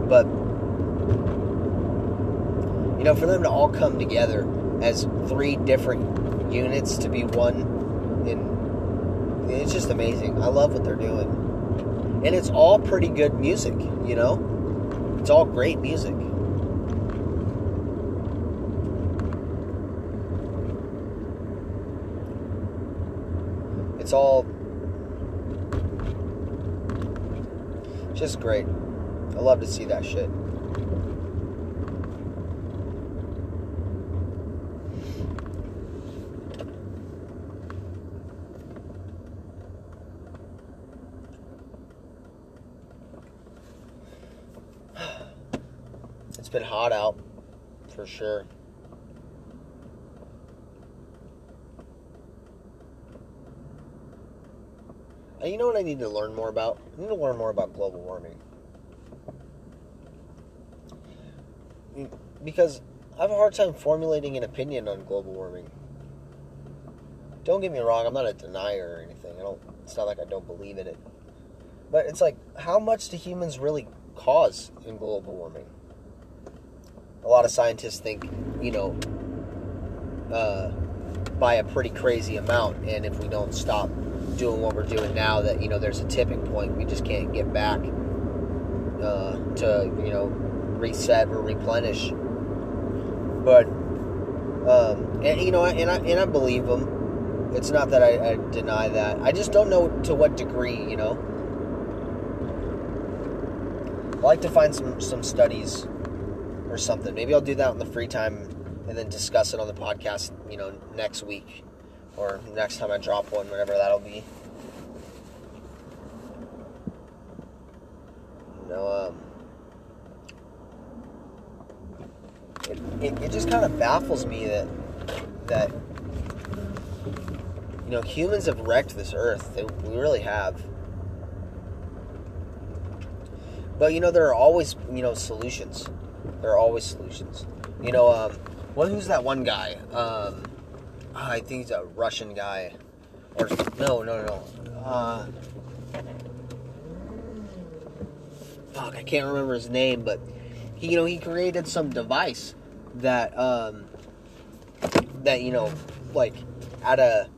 But, you know, for them to all come together as three different units to be one in it's just amazing. I love what they're doing. And it's all pretty good music, you know? It's all great music. It's all just great. I love to see that shit. been hot out for sure. And you know what I need to learn more about? I need to learn more about global warming. Because I have a hard time formulating an opinion on global warming. Don't get me wrong, I'm not a denier or anything. I don't it's not like I don't believe in it. But it's like how much do humans really cause in global warming? A lot of scientists think, you know, uh, by a pretty crazy amount. And if we don't stop doing what we're doing now, that you know, there's a tipping point. We just can't get back uh, to you know reset or replenish. But um, and you know, and I and I believe them. It's not that I, I deny that. I just don't know to what degree. You know, I like to find some some studies or something. Maybe I'll do that in the free time and then discuss it on the podcast. You know, next week or next time I drop one, whenever that'll be. You know, um, it, it, it just kind of baffles me that that you know humans have wrecked this earth. They, we really have. But you know there are always you know solutions. There are always solutions. You know, um, well, who's that one guy? Um, I think he's a Russian guy, or no, no, no. Uh, fuck, I can't remember his name, but he, you know, he created some device that, um, that you know, like at a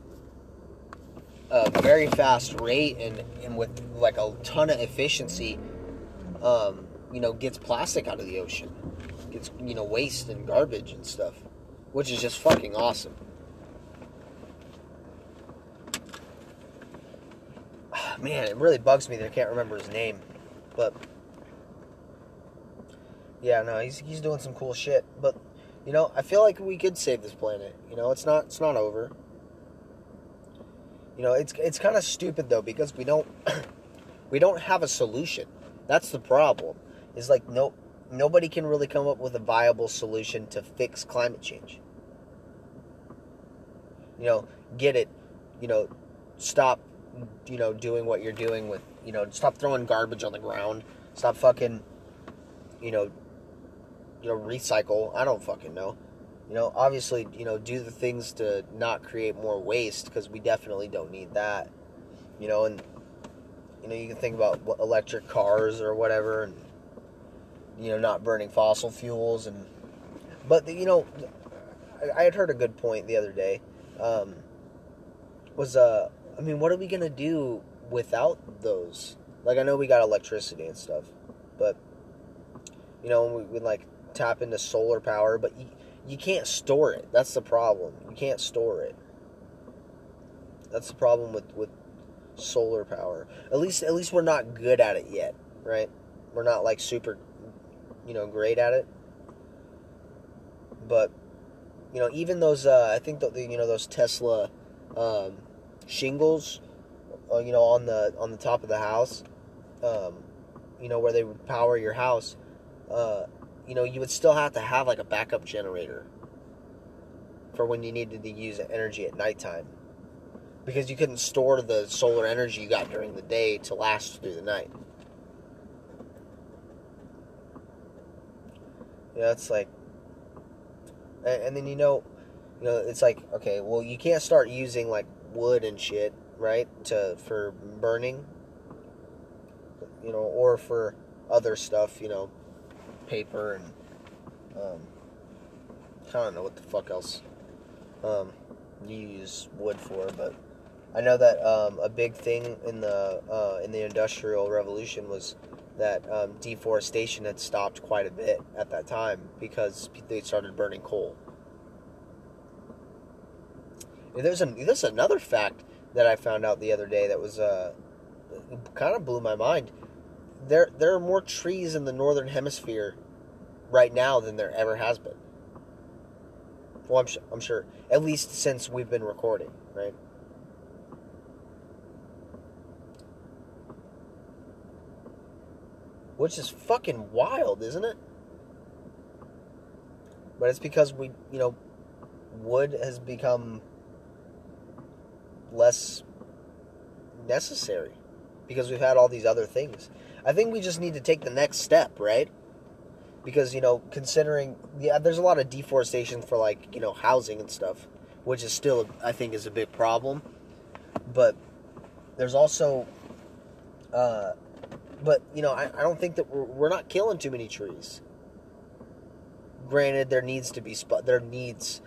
a very fast rate and and with like a ton of efficiency, um, you know, gets plastic out of the ocean, gets you know waste and garbage and stuff, which is just fucking awesome. Man, it really bugs me that I can't remember his name, but yeah, no, he's he's doing some cool shit. But you know, I feel like we could save this planet. You know, it's not it's not over. You know, it's it's kind of stupid though because we don't we don't have a solution. That's the problem. Is like no nobody can really come up with a viable solution to fix climate change. You know, get it, you know, stop you know doing what you're doing with, you know, stop throwing garbage on the ground. Stop fucking you know you know, recycle. I don't fucking know. You know, obviously, you know, do the things to not create more waste because we definitely don't need that. You know, and you know, you can think about electric cars or whatever, and you know, not burning fossil fuels, and but you know, I had heard a good point the other day. Um, was uh, I mean, what are we gonna do without those? Like, I know we got electricity and stuff, but you know, we, we like tap into solar power, but you, you can't store it. That's the problem. You can't store it. That's the problem with, with solar power. At least at least we're not good at it yet, right? We're not like super you know, great at it. But you know, even those uh, I think the, you know those Tesla um, shingles uh, you know on the on the top of the house um, you know where they would power your house uh, you know, you would still have to have like a backup generator for when you needed to use energy at nighttime. Because you couldn't store the solar energy you got during the day to last through the night. It's like, and, and then you know, you know, it's like, okay, well, you can't start using like wood and shit, right, to for burning, you know, or for other stuff, you know, paper and um, I don't know what the fuck else um, you use wood for, but I know that um, a big thing in the uh, in the industrial revolution was that um, deforestation had stopped quite a bit at that time because they started burning coal. And there's an there's another fact that I found out the other day that was uh, kind of blew my mind there there are more trees in the northern hemisphere right now than there ever has been. Well, I'm, I'm sure, at least since we've been recording, right? Which is fucking wild, isn't it? But it's because we, you know, wood has become less necessary because we've had all these other things. I think we just need to take the next step, right? Because you know, considering yeah, there's a lot of deforestation for like you know housing and stuff, which is still I think is a big problem. But there's also, uh, but you know, I, I don't think that we're, we're not killing too many trees. Granted, there needs to be sp- there needs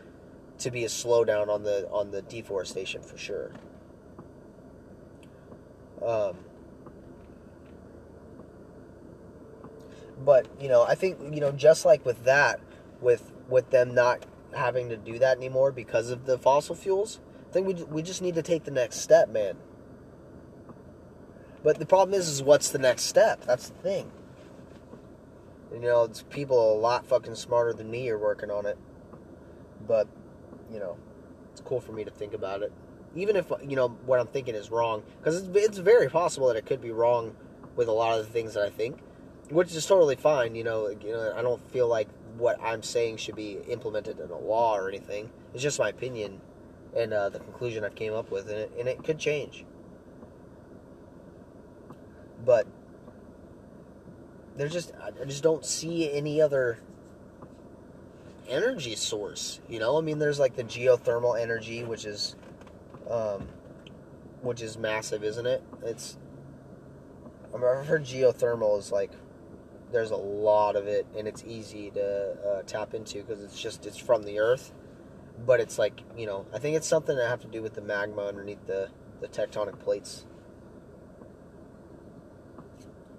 to be a slowdown on the on the deforestation for sure. Um, But you know, I think you know, just like with that, with with them not having to do that anymore because of the fossil fuels, I think we we just need to take the next step, man. But the problem is, is what's the next step? That's the thing. You know, it's people a lot fucking smarter than me are working on it. But, you know, it's cool for me to think about it. Even if, you know, what I'm thinking is wrong. Because it's, it's very possible that it could be wrong with a lot of the things that I think. Which is totally fine, you know. You know, I don't feel like what I'm saying should be implemented in a law or anything. It's just my opinion and uh, the conclusion I've came up with, and it, and it could change. But there's just I just don't see any other energy source. You know, I mean, there's like the geothermal energy, which is, um, which is massive, isn't it? It's. I've heard geothermal is like, there's a lot of it, and it's easy to uh, tap into because it's just it's from the earth, but it's like you know, I think it's something that have to do with the magma underneath the the tectonic plates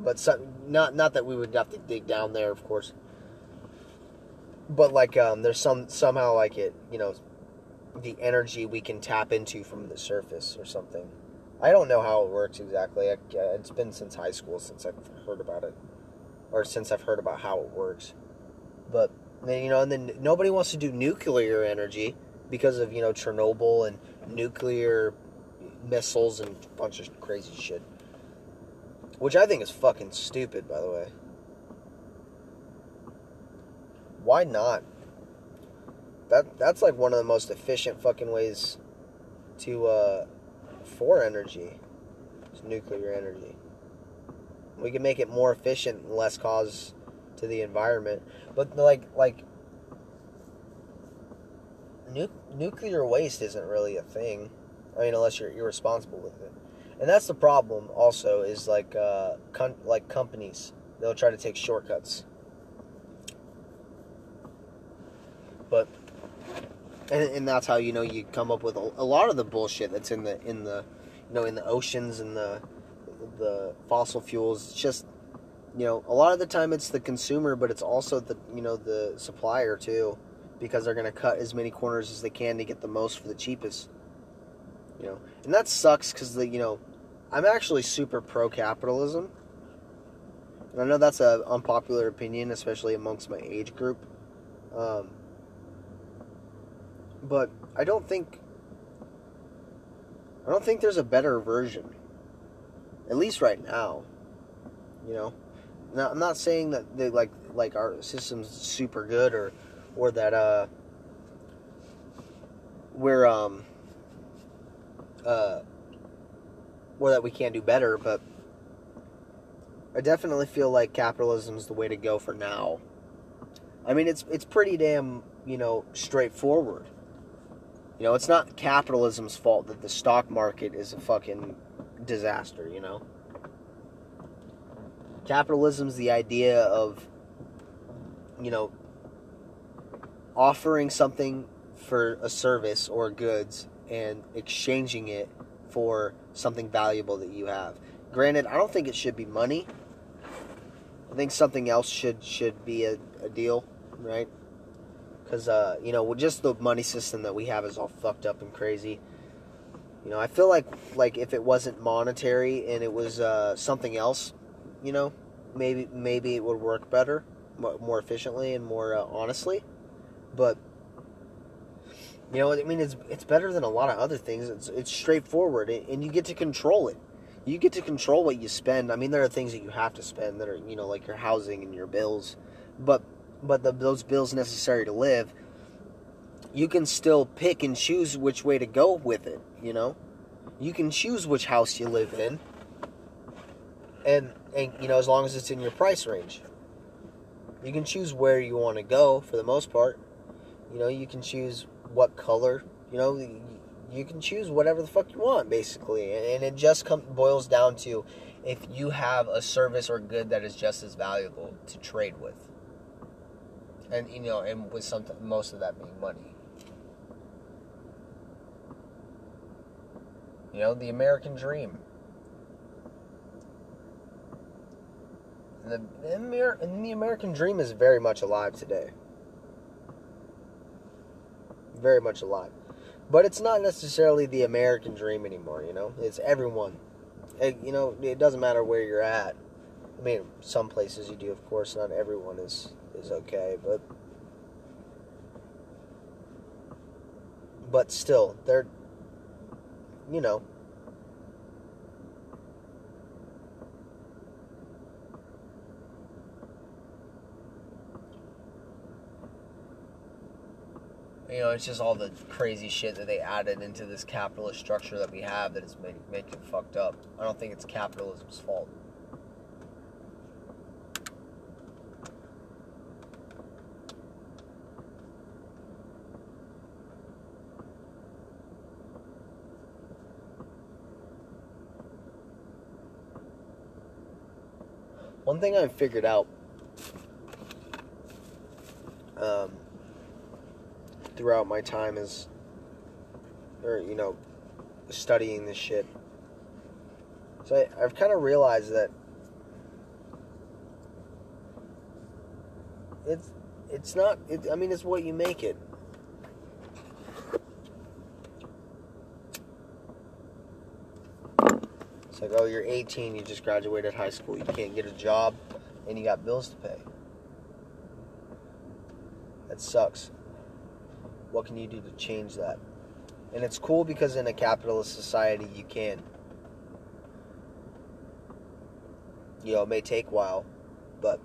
but some, not not that we would have to dig down there, of course. But like, um, there's some somehow like it, you know, the energy we can tap into from the surface or something. I don't know how it works exactly. I, it's been since high school since I've heard about it, or since I've heard about how it works. But you know, and then nobody wants to do nuclear energy because of you know Chernobyl and nuclear missiles and a bunch of crazy shit. Which I think is fucking stupid, by the way. Why not? That that's like one of the most efficient fucking ways to uh for energy. It's nuclear energy. We can make it more efficient and less cause to the environment. But like like nu- nuclear waste isn't really a thing. I mean, unless you're irresponsible with it and that's the problem. Also, is like uh, like companies they'll try to take shortcuts, but and, and that's how you know you come up with a, a lot of the bullshit that's in the in the you know in the oceans and the the fossil fuels. It's just you know a lot of the time it's the consumer, but it's also the you know the supplier too, because they're going to cut as many corners as they can to get the most for the cheapest. You know, and that sucks because the you know I'm actually super pro capitalism. And I know that's an unpopular opinion, especially amongst my age group. Um, but I don't think I don't think there's a better version. At least right now. You know? Now I'm not saying that they like like our system's super good or or that uh we're um uh or that we can't do better, but I definitely feel like capitalism is the way to go for now. I mean, it's it's pretty damn you know straightforward. You know, it's not capitalism's fault that the stock market is a fucking disaster. You know, capitalism's the idea of you know offering something for a service or goods and exchanging it for something valuable that you have. Granted, I don't think it should be money. I think something else should should be a, a deal, right? Because uh, you know, just the money system that we have is all fucked up and crazy. You know, I feel like like if it wasn't monetary and it was uh, something else, you know, maybe maybe it would work better, more efficiently and more uh, honestly. But you know, I mean, it's it's better than a lot of other things. It's it's straightforward, and you get to control it. You get to control what you spend. I mean, there are things that you have to spend that are you know like your housing and your bills, but but the, those bills necessary to live, you can still pick and choose which way to go with it. You know, you can choose which house you live in, and and you know as long as it's in your price range, you can choose where you want to go for the most part. You know, you can choose what color. You know, you can choose whatever the fuck you want, basically, and it just come, boils down to if you have a service or good that is just as valuable to trade with, and you know, and with some most of that being money. You know, the American dream. The, and the American dream is very much alive today. Very much alive. But it's not necessarily the American dream anymore, you know? It's everyone. It, you know, it doesn't matter where you're at. I mean, some places you do, of course. Not everyone is is okay, but but still, they're you know. You know, it's just all the crazy shit that they added into this capitalist structure that we have that is make, making it fucked up. I don't think it's capitalism's fault. One thing I've figured out um, throughout my time is, or you know, studying this shit. So I, I've kind of realized that it's it's not. It, I mean, it's what you make it. It's like, oh, you're 18, you just graduated high school, you can't get a job, and you got bills to pay. That sucks. What can you do to change that? And it's cool because in a capitalist society, you can. You know, it may take a while, but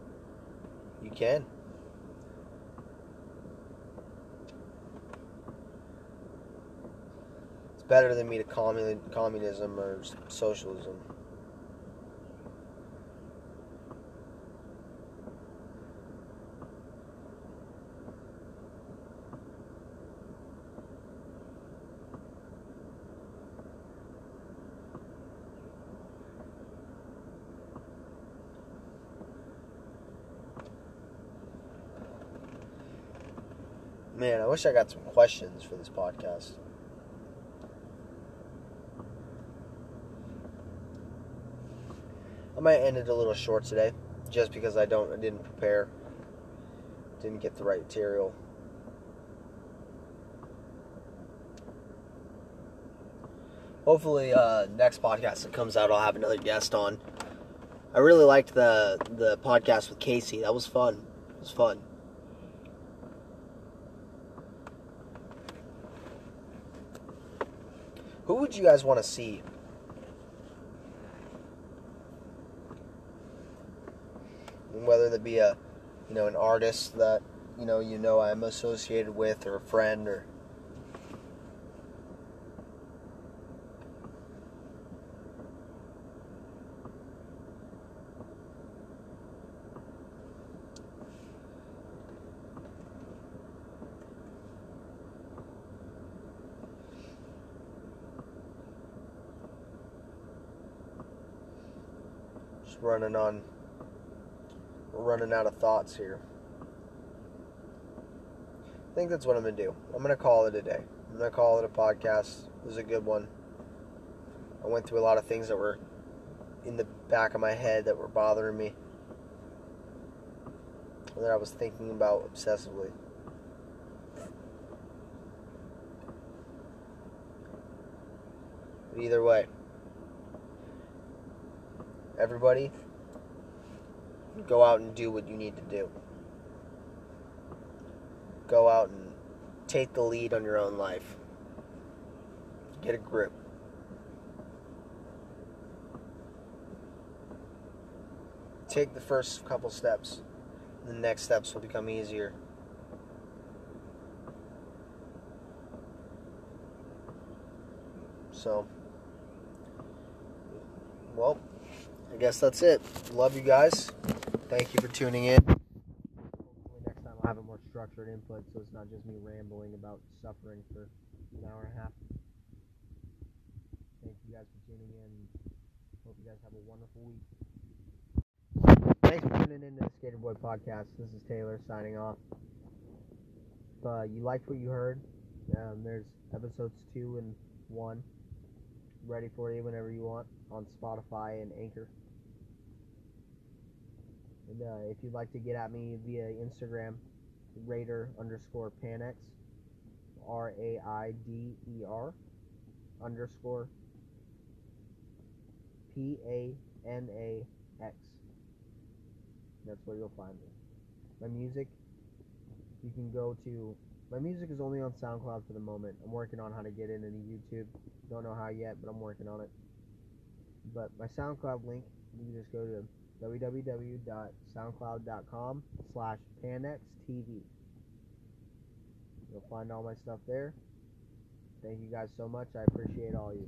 you can. It's better than me to commun- communism or socialism. Man, I wish I got some questions for this podcast. I might end it a little short today, just because I don't, I didn't prepare, didn't get the right material. Hopefully, uh, next podcast that comes out, I'll have another guest on. I really liked the the podcast with Casey. That was fun. It was fun. Who would you guys want to see? Whether it be a, you know, an artist that you know you know I'm associated with, or a friend, or just running on, running out of thoughts here. I think that's what I'm gonna do. I'm gonna call it a day. I'm gonna call it a podcast. It was a good one. I went through a lot of things that were in the back of my head that were bothering me. That I was thinking about obsessively. But either way, everybody, go out and do what you need to do. Go out and take the lead on your own life. Get a grip. Take the first couple steps. The next steps will become easier. So, well, I guess that's it. Love you guys. Thank you for tuning in. Hopefully next time I'll have a more structured input so it's not just me rambling about suffering for an hour and a half. Thank you guys for tuning in. Hope you guys have a wonderful week. Thanks for tuning in to the Skater Boy Podcast. This is Taylor signing off. If uh, you liked what you heard, um, there's episodes two and one ready for you whenever you want on Spotify and Anchor. And uh, if you'd like to get at me via Instagram, Raider underscore Panax, R A I D E R underscore P A N A X. That's where you'll find me. My music, you can go to. My music is only on SoundCloud for the moment. I'm working on how to get it into YouTube. Don't know how yet, but I'm working on it. But my SoundCloud link, you can just go to www.soundcloud.com slash panxtv. You'll find all my stuff there. Thank you guys so much. I appreciate all you.